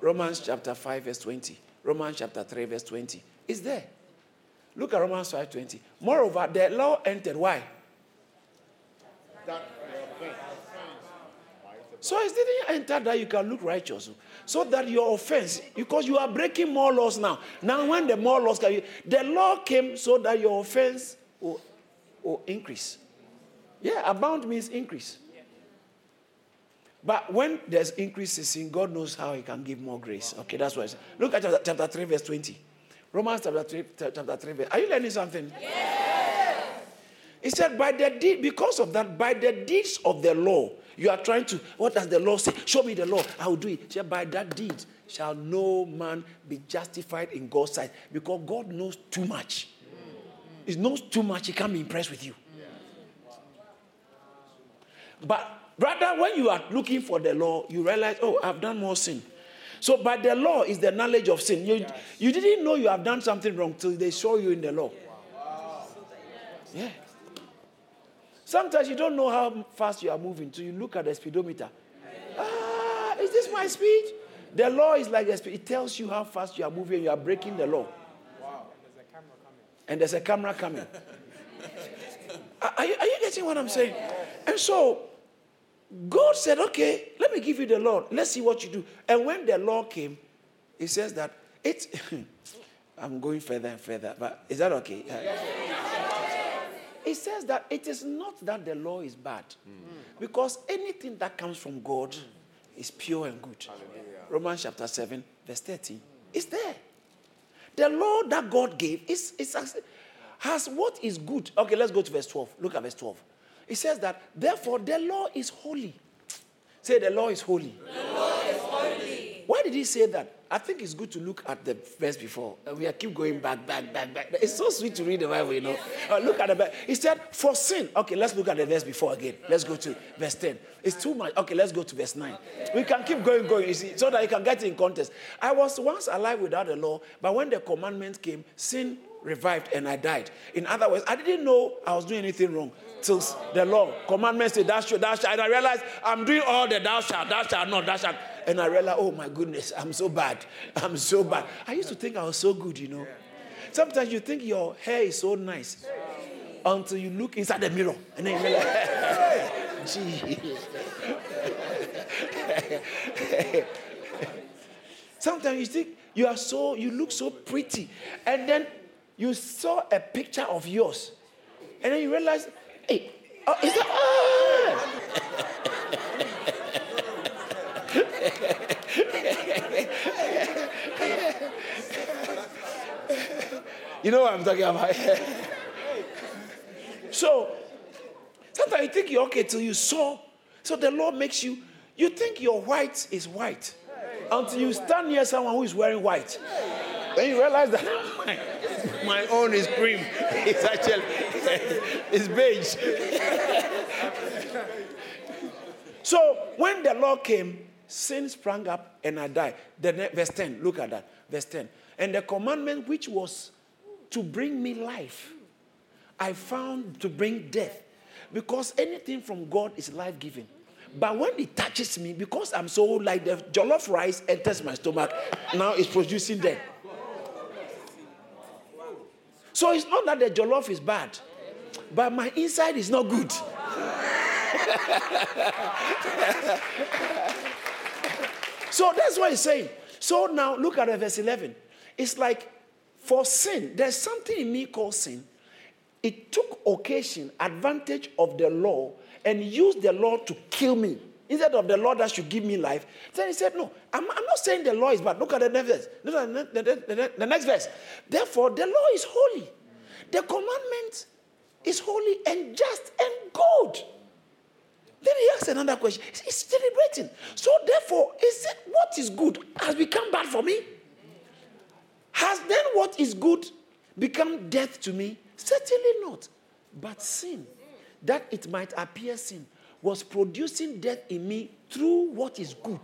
Romans chapter 5, verse 20. Romans chapter 3, verse 20. It's there. Look at Romans 5:20. Moreover, the law entered. Why? So it didn't enter that you can look righteous. Oh. So that your offense, because you are breaking more laws now. Now, when the more laws come, the law came so that your offense will, will increase. Yeah, abound means increase. But when there's increases in, God knows how He can give more grace. Okay, that's what I said. Look at chapter 3, verse 20. Romans chapter 3, chapter 3. Are you learning something? Yes. He said, by the deed, because of that, by the deeds of the law, you are trying to, what does the law say? Show me the law. I will do it. He Said, by that deed shall no man be justified in God's sight. Because God knows too much. He knows too much, he can't be impressed with you. But rather, when you are looking for the law, you realize, oh, I've done more sin. So, by the law is the knowledge of sin. You, you didn't know you have done something wrong till they show you in the law. Yeah. Sometimes you don't know how fast you are moving, so you look at the speedometer. Ah, is this my speed? The law is like the speed. It tells you how fast you are moving. You are breaking the law. Wow. And there's a camera coming. And there's a camera coming. <laughs> Are, you, are you getting what I'm saying? And so God said, okay, let me give you the law. Let's see what you do. And when the law came, he says that it's, <laughs> I'm going further and further, but is that okay? it says that it is not that the law is bad, hmm. because anything that comes from God is pure and good. Romans chapter 7, verse 13. It's there. The law that God gave is, is has what is good. Okay, let's go to verse 12. Look at verse 12. It says that, therefore, the law is holy. Say, the law is holy. The law. Why did he say that? I think it's good to look at the verse before. Uh, we are keep going back, back, back, back. It's so sweet to read the Bible, you know. Uh, look at the verse. He said, for sin. Okay, let's look at the verse before again. Let's go to verse 10. It's too much. Okay, let's go to verse 9. We can keep going, going, you see, so that you can get in context. I was once alive without the law, but when the commandment came, sin revived and I died. In other words, I didn't know I was doing anything wrong till the law, commandments say, thou shalt, thou shalt. And I realized I'm doing all the thou shalt, thou shalt not, thou shalt. And I realized, oh my goodness, I'm so bad. <laughs> I'm so bad. I used to think I was so good, you know. Sometimes you think your hair is so nice until you look inside the mirror and then you realize, <laughs> gee. <laughs> Sometimes you think you are so, you look so pretty. And then you saw a picture of yours. And then you realize, hey, oh, is that? Ah! <laughs> you know what I'm talking about? <laughs> so, sometimes you think you're okay till you saw. So the Lord makes you, you think your white is white until you stand near someone who is wearing white. Then you realize that <laughs> my, my own is cream. It's actually it's beige. so when the law came, sin sprang up and I died. The verse 10, look at that. Verse 10. And the commandment which was to bring me life, I found to bring death. Because anything from God is life giving. But when it touches me, because I'm so like the jollof rice enters my stomach, now it's producing death. So it's not that the jollof is bad, but my inside is not good. <laughs> so that's what he's saying. So now look at verse 11. It's like for sin, there's something in me called sin. It took occasion, advantage of the law, and used the law to kill me instead of the law that should give me life. Then he said, No, I'm, I'm not saying the law is bad. Look at the next verse. Look at the, the, the, the next verse. Therefore, the law is holy. The commandment is holy and just and good. Then he asks another question. He's celebrating. So, therefore, is it what is good has become bad for me? Has then what is good become death to me? Certainly not. But sin, that it might appear sin, was producing death in me through what is good.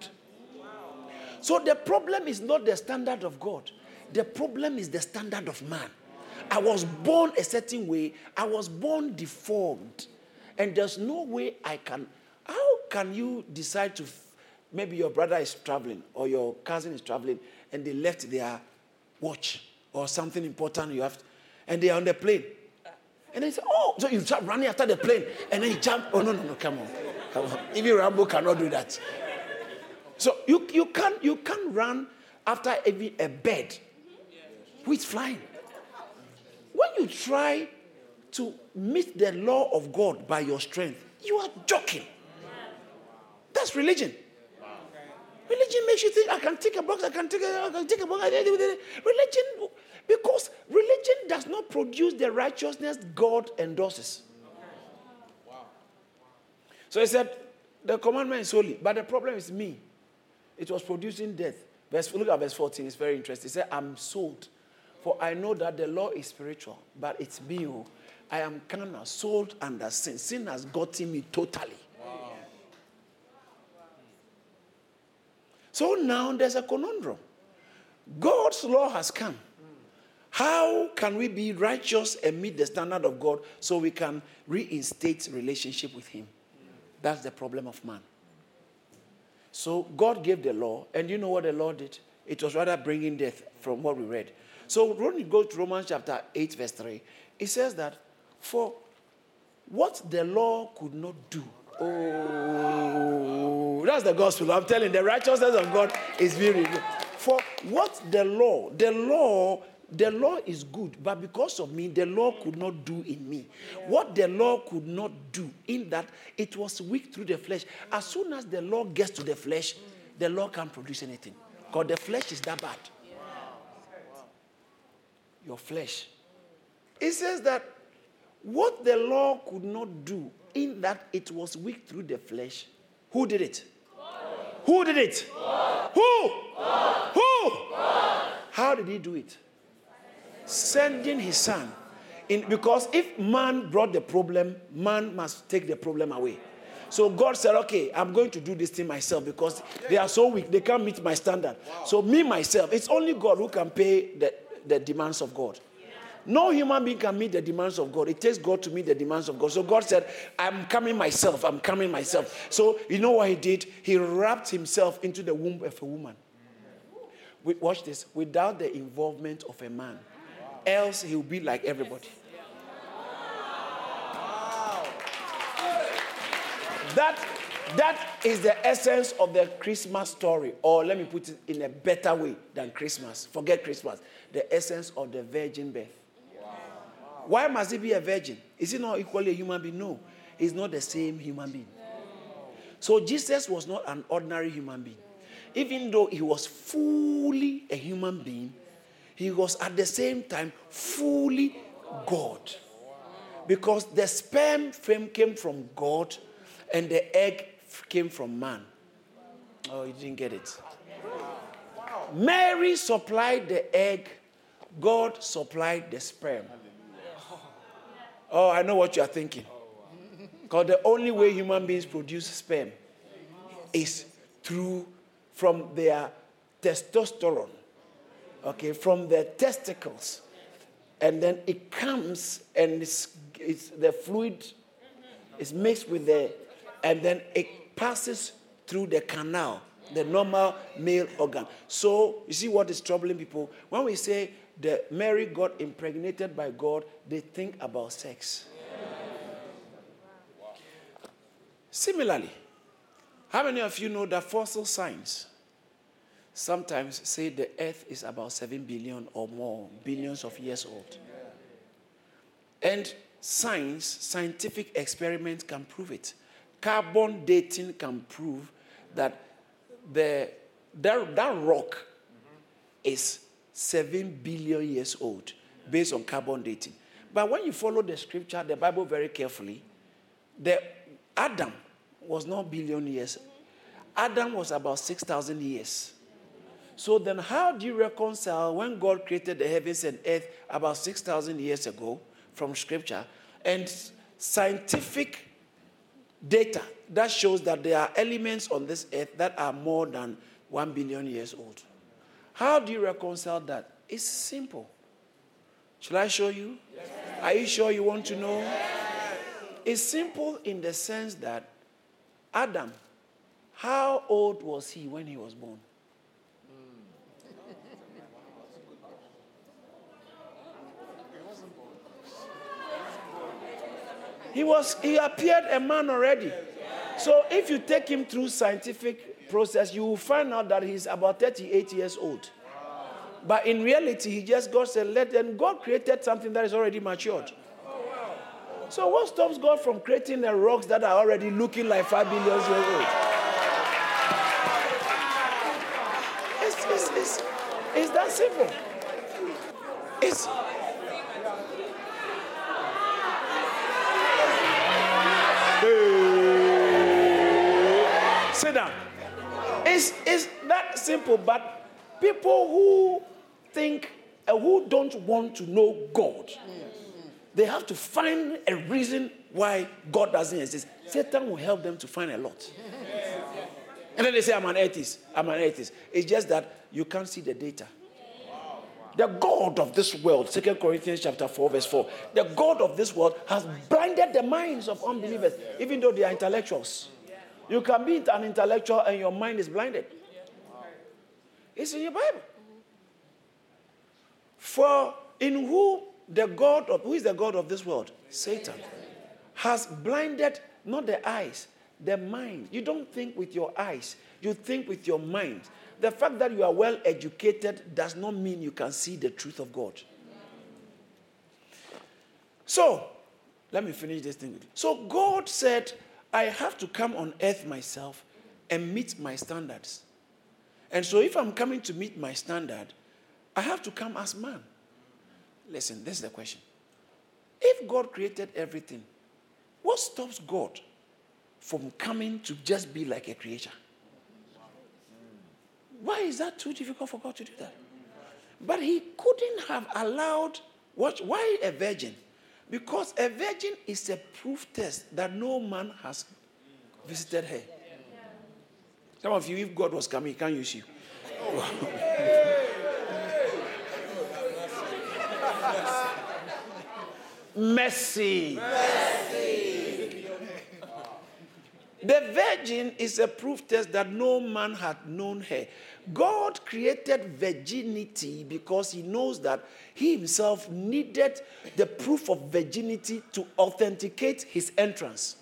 So the problem is not the standard of God, the problem is the standard of man. I was born a certain way, I was born deformed, and there's no way I can. How can you decide to? Maybe your brother is traveling or your cousin is traveling and they left their watch or something important you have, to, and they are on the plane. And they say, oh, so you start running after the plane and then you jump. Oh, no, no, no, come on. Come on. Even Rambo cannot do that. So you, you, can't, you can't run after a bird who is flying. When you try to meet the law of God by your strength, you are joking. That's religion. Religion makes you think I can take a box, I can take a, I can take a box. Religion, because religion does not produce the righteousness God endorses. So he said, the commandment is holy, but the problem is me. It was producing death. Verse, look at verse 14, it's very interesting. He said, I'm sold, for I know that the law is spiritual, but it's me. Oh, I am carnal, sold under sin. Sin has gotten me totally. So now there's a conundrum. God's law has come. How can we be righteous and meet the standard of God so we can reinstate relationship with Him? That's the problem of man. So God gave the law, and you know what the law did? It was rather bringing death from what we read. So when you go to Romans chapter 8, verse 3, it says that for what the law could not do, oh, that's the gospel. I'm telling you, the righteousness of God is being revealed. For what the law, the law the law is good, but because of me, the law could not do in me. What the law could not do, in that it was weak through the flesh. As soon as the law gets to the flesh, mm. the law can't produce anything. Because the flesh is that bad. Your flesh. It says that what the law could not do, in that it was weak through the flesh, who did it? Who did it? Who? Who? How did he do it? Sending his son. In, because if man brought the problem, man must take the problem away. So God said, okay, I'm going to do this thing myself because they are so weak, they can't meet my standard. So, me, myself, it's only God who can pay the, the demands of God. No human being can meet the demands of God. It takes God to meet the demands of God. So God said, I'm coming myself. I'm coming myself. So you know what he did? He wrapped himself into the womb of a woman. Watch this. Without the involvement of a man. Else he'll be like everybody. That, that is the essence of the Christmas story. Or let me put it in a better way than Christmas. Forget Christmas. The essence of the virgin birth. Why must he be a virgin? Is he not equally a human being? No. He's not the same human being. So Jesus was not an ordinary human being. Even though he was fully a human being, he was at the same time fully God. Because the sperm came from God and the egg came from man. Oh, you didn't get it. Mary supplied the egg, God supplied the sperm. Oh, I know what you are thinking. Because the only way human beings produce sperm is through from their testosterone, okay, from their testicles. And then it comes and it's, it's the fluid is mixed with the, and then it passes through the canal, the normal male organ. So, you see what is troubling people? When we say the Mary got impregnated by God, they think about sex. Similarly, how many of you know that fossil science sometimes say the earth is about 7 billion or more billions of years old? And science, scientific experiments can prove it. Carbon dating can prove that the, that, that rock is 7 billion years old based on carbon dating. But when you follow the scripture, the Bible very carefully, the Adam was not billion years. Adam was about 6,000 years. So then, how do you reconcile when God created the heavens and earth about 6,000 years ago from scripture and scientific data that shows that there are elements on this earth that are more than 1 billion years old? How do you reconcile that? It's simple. Shall I show you? Yes. Are you sure you want to know? Yes. It's simple in the sense that Adam, how old was he when he was born? He was he appeared a man already. So if you take him through scientific process, you will find out that he's about 38 years old. But in reality, he just God said, let. God created something that is already matured. So what stops God from creating the rocks that are already looking like five billion years old? It's, it's, it's, it's that simple. It's Sit down. It's, it's that simple, but people who think who don't want to know God, they have to find a reason why God doesn't exist. Satan will help them to find a lot. And then they say, I'm an atheist. I'm an atheist. It's just that you can't see the data. The God of this world, 2 Corinthians chapter 4, verse 4, the God of this world has blinded the minds of unbelievers, even though they are intellectuals. You can be an intellectual and your mind is blinded. It's in your Bible. For in who the God of who is the God of this world? Satan. Has blinded not the eyes, the mind. You don't think with your eyes, you think with your mind. the fact that you are well educated does not mean you can see the truth of God. So, let me finish this thing. So, God said, I have to come on earth myself and meet my standards. And so, if I'm coming to meet my standard, I have to come as man. Listen, this is the question. If God created everything, what stops God from coming to just be like a creature? Why is that too difficult for God to do that? But He couldn't have allowed, what, why a virgin? Because a virgin is a proof test that no man has visited her. Some of you, if God was coming, he can't use you. <laughs> Mercy. The virgin is a proof test that no man had known her. God created virginity because he knows that he himself needed the proof of virginity to authenticate his entrance.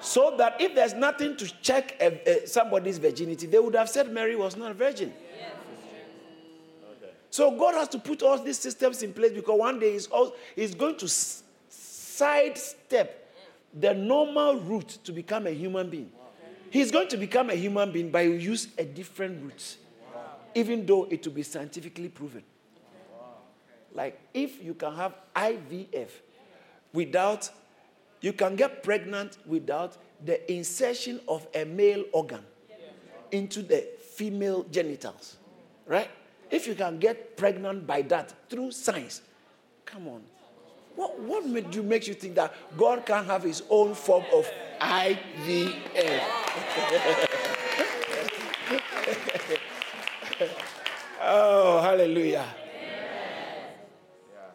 So that if there's nothing to check a, a, somebody's virginity, they would have said Mary was not a virgin. So God has to put all these systems in place because one day he's, he's going to sidestep the normal route to become a human being. He's going to become a human being, he'll use a different route, even though it will be scientifically proven. Like if you can have IVF without, you can get pregnant without the insertion of a male organ into the female genitals, right? If you can get pregnant by that through science, come on. What, what made you makes you think that God can have his own form of IVF? <laughs> oh, hallelujah.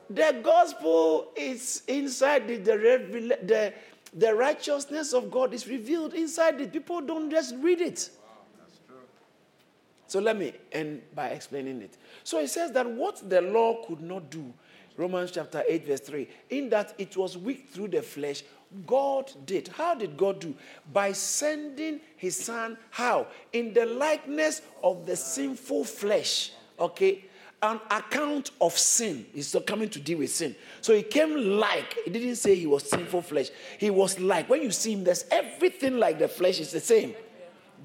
The gospel is inside the, the, the, the righteousness of God is revealed inside it. People don't just read it. So let me end by explaining it. So it says that what the law could not do, Romans chapter 8, verse 3, in that it was weak through the flesh, God did. How did God do? By sending his son, how? In the likeness of the sinful flesh, okay? An account of sin. He's coming to deal with sin. So he came like, he didn't say he was sinful flesh. He was like, when you see him, there's everything like the flesh is the same,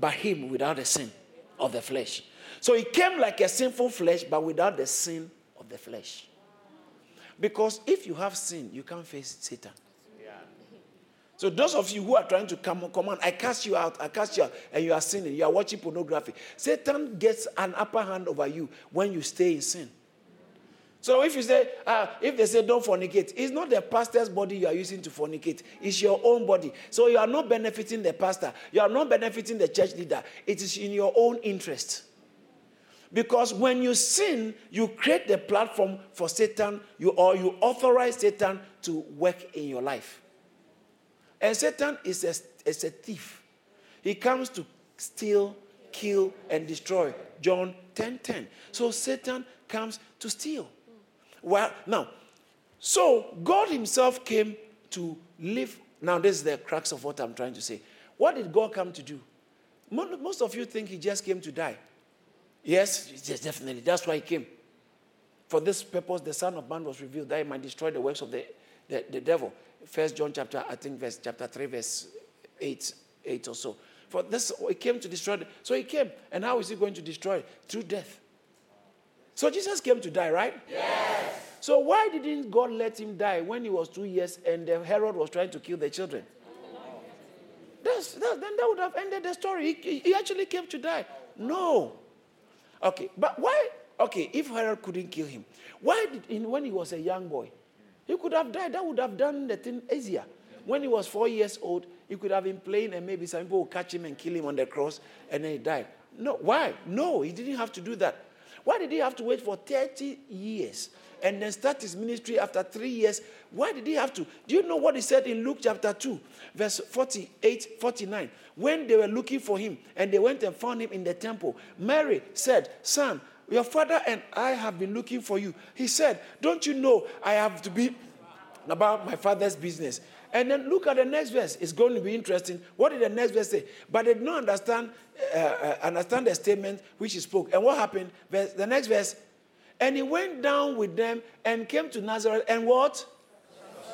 but him without the sin of the flesh. So he came like a sinful flesh, but without the sin of the flesh. Because if you have sin, you can't face Satan. So those of you who are trying to come, on, I cast you out, I cast you out, and you are sinning, you are watching pornography. Satan gets an upper hand over you when you stay in sin. So if you say, uh, if they say don't fornicate, it's not the pastor's body you are using to fornicate. It's your own body. So you are not benefiting the pastor. You are not benefiting the church leader. It is in your own interest. Because when you sin, you create the platform for Satan, you, or you authorize Satan to work in your life. And Satan is a, is a thief. He comes to steal, kill, and destroy. John 10 10. So Satan comes to steal. Well, now, so God Himself came to live. Now, this is the crux of what I'm trying to say. What did God come to do? Most of you think He just came to die. Yes, yes, definitely. That's why He came. For this purpose, the Son of Man was revealed that He might destroy the works of the, the, the devil. First John chapter, I think, verse chapter 3, verse 8, 8 or so. For this, He came to destroy. The, so He came. And how is He going to destroy? Through death. So Jesus came to die, right? Yes. So why didn't God let him die when he was two years and Herod was trying to kill the children? That's, that, then that would have ended the story. He, he actually came to die. No. Okay, but why? Okay, if Herod couldn't kill him, why did in, when he was a young boy, he could have died. That would have done the thing easier. When he was four years old, he could have been playing and maybe some people would catch him and kill him on the cross and then he died. No, why? No, he didn't have to do that. Why did he have to wait for 30 years and then start his ministry after three years? Why did he have to? Do you know what he said in Luke chapter 2, verse 48, 49? When they were looking for him and they went and found him in the temple, Mary said, Son, your father and I have been looking for you. He said, Don't you know I have to be about my father's business? And then look at the next verse. It's going to be interesting. What did the next verse say? But they did not understand, uh, uh, understand the statement which he spoke. And what happened? Verse, the next verse. And he went down with them and came to Nazareth and what?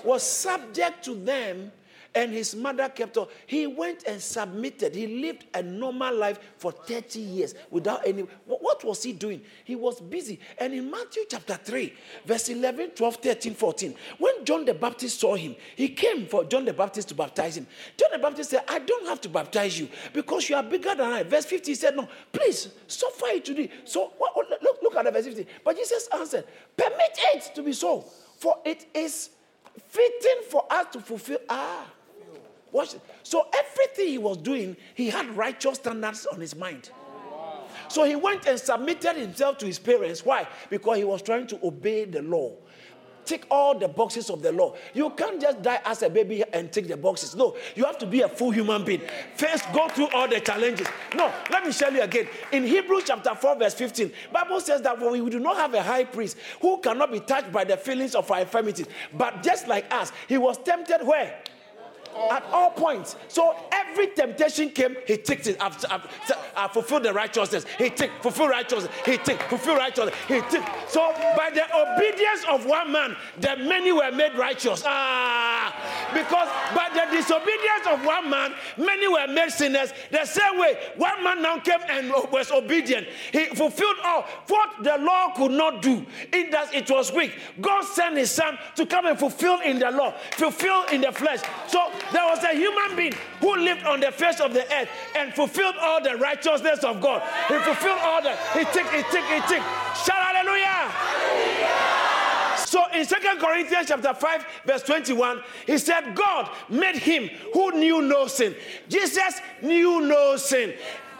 Was subject to them and his mother kept on. He went and submitted. He lived a normal life for 30 years without any. What was he doing? He was busy. And in Matthew chapter 3, verse 11, 12, 13, 14, when John the Baptist saw him, he came for John the Baptist to baptize him. John the Baptist said, I don't have to baptize you because you are bigger than I. Verse 50 he said, No, please suffer it to today. So look, look at the verse 50. But Jesus answered, Permit it to be so, for it is fitting for us to fulfill. Ah. Watch. So everything he was doing, he had righteous standards on his mind. So he went and submitted himself to his parents. Why? Because he was trying to obey the law. Tick all the boxes of the law. You can't just die as a baby and tick the boxes. No, you have to be a full human being. First, go through all the challenges. No, let me show you again. In Hebrews chapter 4, verse 15, Bible says that we do not have a high priest who cannot be touched by the feelings of our infirmities. But just like us, he was tempted where? At all points. So every temptation came, he ticked it. I've, I've, I've fulfilled the righteousness. He ticked, fulfill righteousness. He ticked, fulfill righteousness. He ticked. So by the obedience of one man, the many were made righteous. Ah, because by the disobedience of one man, many were made sinners. The same way, one man now came and was obedient. He fulfilled all what the law could not do. In that it was weak. God sent his son to come and fulfill in the law, fulfill in the flesh. So there was a human being who lived on the face of the earth and fulfilled all the righteousness of God. He fulfilled all the, he ticked, he ticked, he ticked. Shout hallelujah. hallelujah. So in Second Corinthians chapter 5, verse 21, he said, God made him who knew no sin. Jesus knew no sin.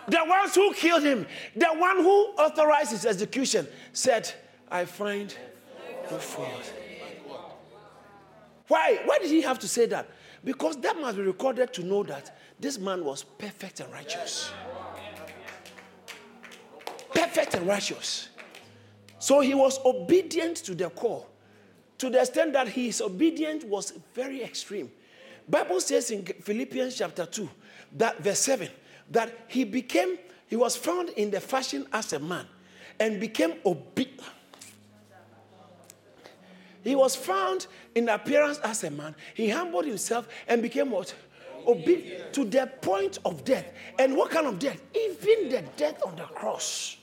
The ones who killed him, the one who authorized his execution, said, I find no fault. Why? Why did he have to say that? Because that must be recorded to know that this man was perfect and righteous. Perfect and righteous. So he was obedient to the core, to the extent that his obedience was very extreme. Bible says in Philippians chapter 2, that verse 7, that he became, he was found in the fashion as a man and became obedient he was found in appearance as a man. He humbled himself and became what? Obedient to the point of death. And what kind of death? Even the death on the cross.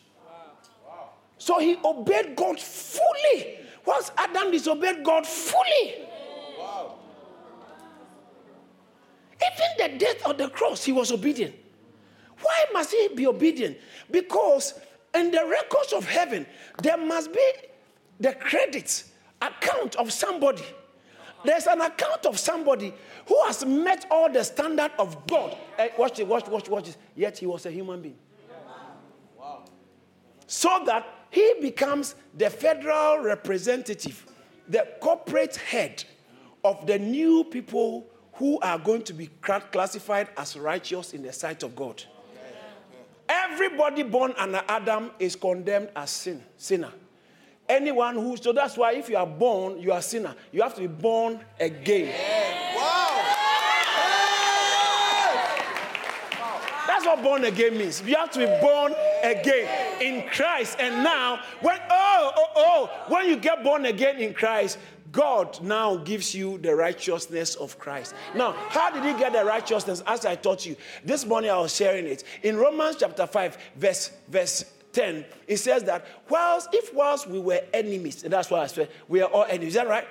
So he obeyed God fully. Whilst Adam disobeyed God fully. Even the death on the cross, he was obedient. Why must he be obedient? Because in the records of heaven, there must be the credits account of somebody. There's an account of somebody who has met all the standard of God. Hey, watch it, watch, watch, watch it. Yet he was a human being. Wow. So that he becomes the federal representative, the corporate head of the new people who are going to be classified as righteous in the sight of God. Everybody born under Adam is condemned as sin, sinner. Anyone who, so that's why if you are born, you are sinner. You have to be born again. Wow. That's what born again means. You have to be born again in Christ. And now, when oh oh oh, when you get born again in Christ, God now gives you the righteousness of Christ. Now, how did he get the righteousness? As I taught you this morning, I was sharing it in Romans chapter five, verse verse 10, it says that whilst, if whilst we were enemies, and that's why I said we are all enemies, is that right?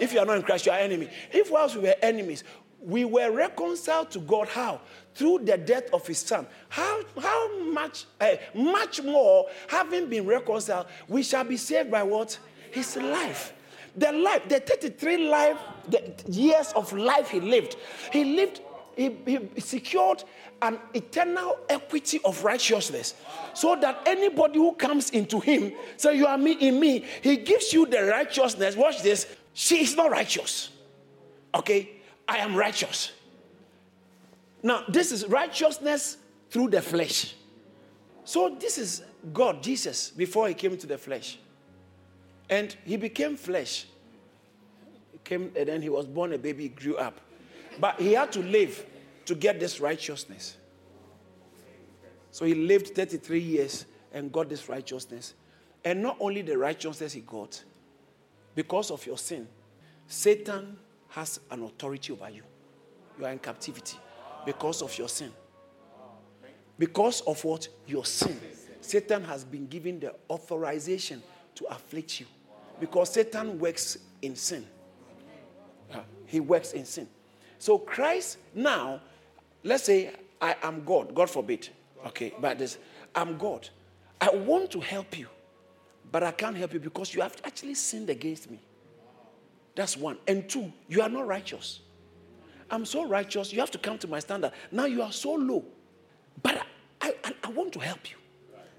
If you are not in Christ, you are enemy. If whilst we were enemies, we were reconciled to God, how? Through the death of his son. How, how much, uh, much more, having been reconciled, we shall be saved by what? His life. The life, the 33 life, the years of life he lived. He lived, he, he secured an eternal equity of righteousness. So that anybody who comes into him, say, You are me in me, he gives you the righteousness. Watch this. She is not righteous. Okay? I am righteous. Now, this is righteousness through the flesh. So, this is God, Jesus, before he came to the flesh. And he became flesh. He came, and then he was born a baby, grew up. But he had to live to get this righteousness. So he lived 33 years and got this righteousness. And not only the righteousness he got, because of your sin, Satan has an authority over you. You are in captivity because of your sin. Because of what? Your sin. Satan has been given the authorization to afflict you. Because Satan works in sin. He works in sin. So Christ now, let's say I am God, God forbid. Okay, but this I'm God. I want to help you, but I can't help you because you have actually sinned against me. That's one. And two, you are not righteous. I'm so righteous, you have to come to my standard. Now you are so low, but I, I, I want to help you.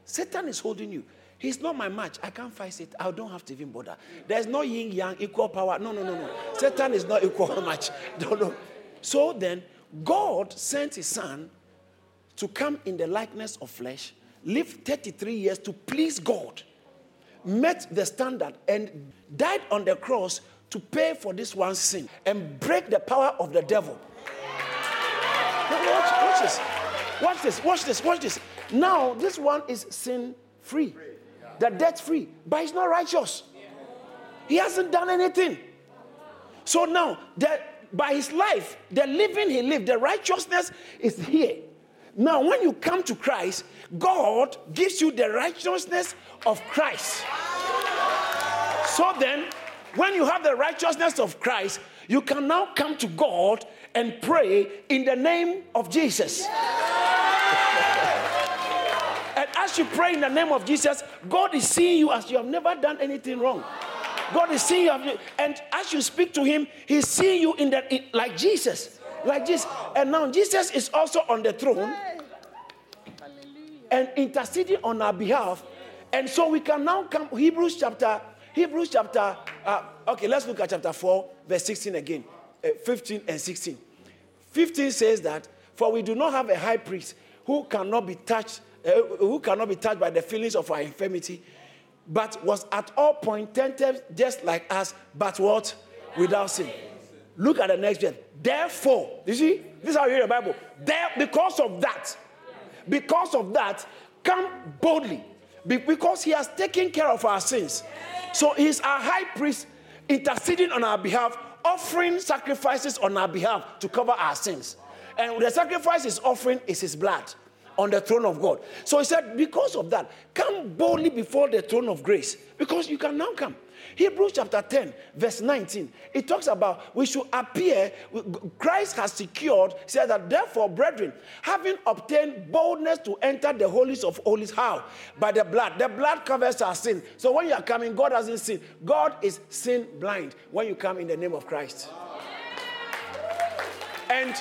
Satan is holding you. He's not my match. I can't fight it. I don't have to even bother. There's no yin yang, equal power. No, no, no, no. Satan is not equal <laughs> match. No, no. So then, God sent his son to come in the likeness of flesh, live 33 years to please God, met the standard, and died on the cross to pay for this one sin and break the power of the devil. Watch, watch this. Watch this. Watch this. Watch this. Now, this one is sin free, the debt free, but he's not righteous. He hasn't done anything. So now, that by his life, the living he lived, the righteousness is here. Now, when you come to Christ, God gives you the righteousness of Christ. So then, when you have the righteousness of Christ, you can now come to God and pray in the name of Jesus. and as you pray in the name of Jesus, God is seeing you as you have never done anything wrong. God is seeing you, and as you speak to Him, He's seeing you in the in, like Jesus, like Jesus. And now Jesus is also on the throne and interceding on our behalf. And so we can now come Hebrews chapter Hebrews chapter uh, okay, let's look at chapter 4 verse 16 again. Uh, 15 and 16. 15 says that for we do not have a high priest who cannot be touched Eh, who cannot be touched by the feelings of our infirmity but was at all point tempted just like us but what without sin. Look at the next verse. Therefore, you see, this is how you read the Bible. There, because of that, because of that, come boldly. Because he has taken care of our sins. So he's our high priest interceding on our behalf, offering sacrifices on our behalf to cover our sins. And the sacrifice he's offering is his blood on the throne of God. So he said, because of that, come boldly before the throne of grace. Because you can now come. Hebrews chapter 10, verse 19, it talks about we should appear, Christ has secured, said that therefore, brethren, having obtained boldness to enter the holies of holies, how? By the blood. The blood covers our sin. So when you are coming, God doesn't sin. God is sin blind when you come in the name of Christ. And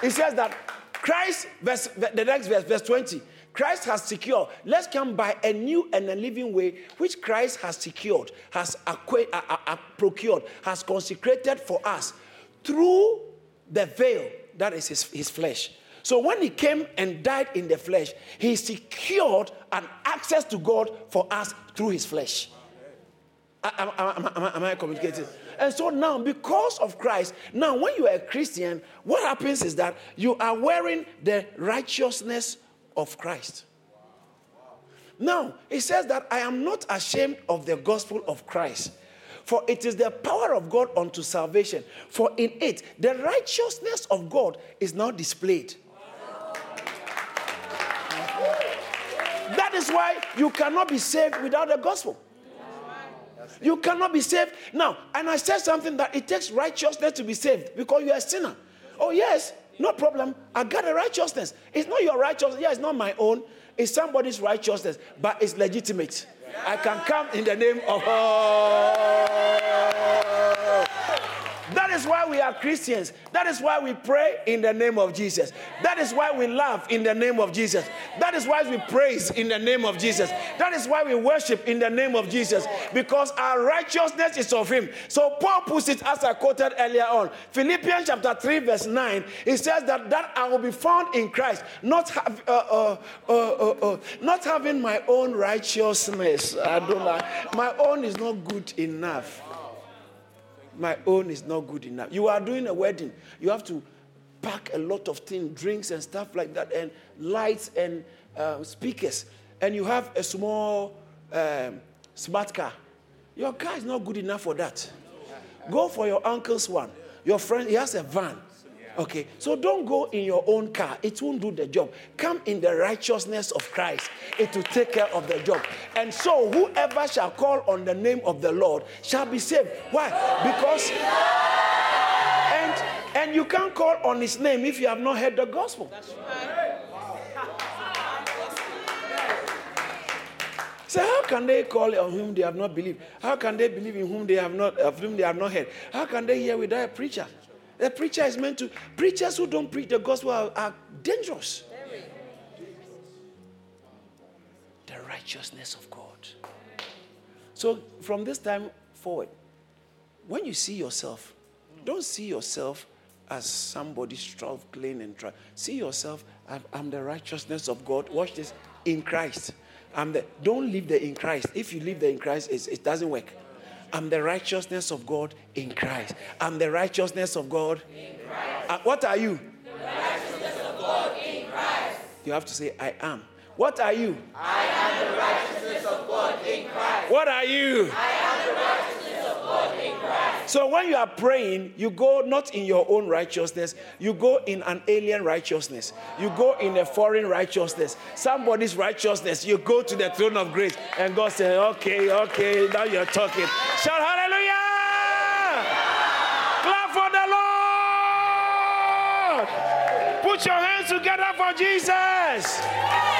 he says that Christ, verse, the next verse, verse 20, Christ has secured. Let's come by a new and a living way, which Christ has secured, has acqu- uh, uh, procured, has consecrated for us through the veil that is his, his flesh. So when he came and died in the flesh, he secured an access to God for us through his flesh. Am, am, am I communicating? And so now, because of Christ, now when you are a Christian, what happens is that you are wearing the righteousness of Christ. Now, he says that I am not ashamed of the gospel of Christ, for it is the power of God unto salvation. For in it, the righteousness of God is now displayed. That is why you cannot be saved without the gospel. You cannot be saved. Now, and I said something that it takes righteousness to be saved because you are a sinner. Oh, yes, no problem. I got a righteousness. It's not your righteousness. Yeah, it's not my own. It's somebody's righteousness, but it's legitimate. I can come in the name of. Oh. Is why we are Christians. That is why we pray in the name of Jesus. That is why we love in the name of Jesus. That is why we praise in the name of Jesus. That is why we worship in the name of Jesus because our righteousness is of Him. So Paul puts it as I quoted earlier on. Philippians chapter 3, verse 9, it says that, that I will be found in Christ, not, have, uh, uh, uh, not having my own righteousness. I don't like. My own is not good enough. My own is not good enough. You are doing a wedding. You have to pack a lot of things, drinks and stuff like that, and lights and uh, speakers. And you have a small um, smart car. Your car is not good enough for that. Go for your uncle's one. Your friend, he has a van. Okay, so don't go in your own car. It won't do the job. Come in the righteousness of Christ. It will take care of the job. And so, whoever shall call on the name of the Lord shall be saved. Why? Because. And, and you can't call on his name if you have not heard the gospel. That's right. So how can they call on whom they have not believed? How can they believe in whom they have not of whom they have not heard? How can they hear without a preacher? The preacher is meant to preachers who don't preach the gospel are, are dangerous. The righteousness of God. So from this time forward, when you see yourself, don't see yourself as somebody struggling and try. See yourself, I'm, I'm the righteousness of God. Watch this in Christ. I'm the, don't live the in Christ. If you live the in Christ, it doesn't work. I'm the righteousness of God in Christ. I'm the righteousness of God. Uh, what are you? The righteousness of God in Christ. You have to say, I am. What are you? I am the righteousness of God in Christ. What are you? I am the righteousness of God in Christ. So when you are praying, you go not in your own righteousness, you go in an alien righteousness. You go in a foreign righteousness. Somebody's righteousness. You go to the throne of grace, and God says, Okay, okay, now you're talking. Shout hallelujah! Clap for the Lord! Put your hands together for Jesus!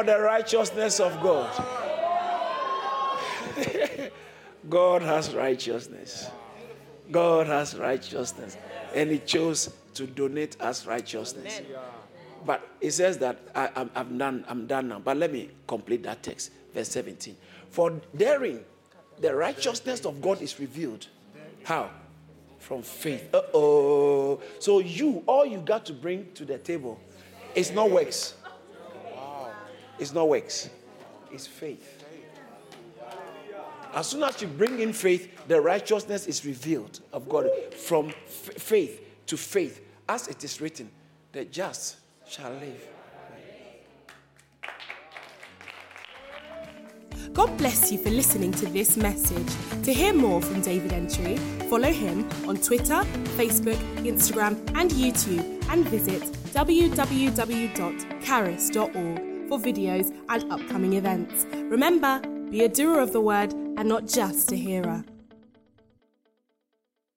For the righteousness of God. <laughs> God has righteousness. God has righteousness. And He chose to donate us righteousness. But it says that I, am I'm done, I'm done now. But let me complete that text, verse 17. For therein the righteousness of God is revealed. How? From faith. Uh oh. So you, all you got to bring to the table is not works. It's not works. It's faith. As soon as you bring in faith, the righteousness is revealed of God from f- faith to faith, as it is written, the just shall live. God bless you for listening to this message. To hear more from David Entry, follow him on Twitter, Facebook, Instagram, and YouTube, and visit www.caris.org for videos and upcoming events. Remember, be a doer of the word and not just a hearer.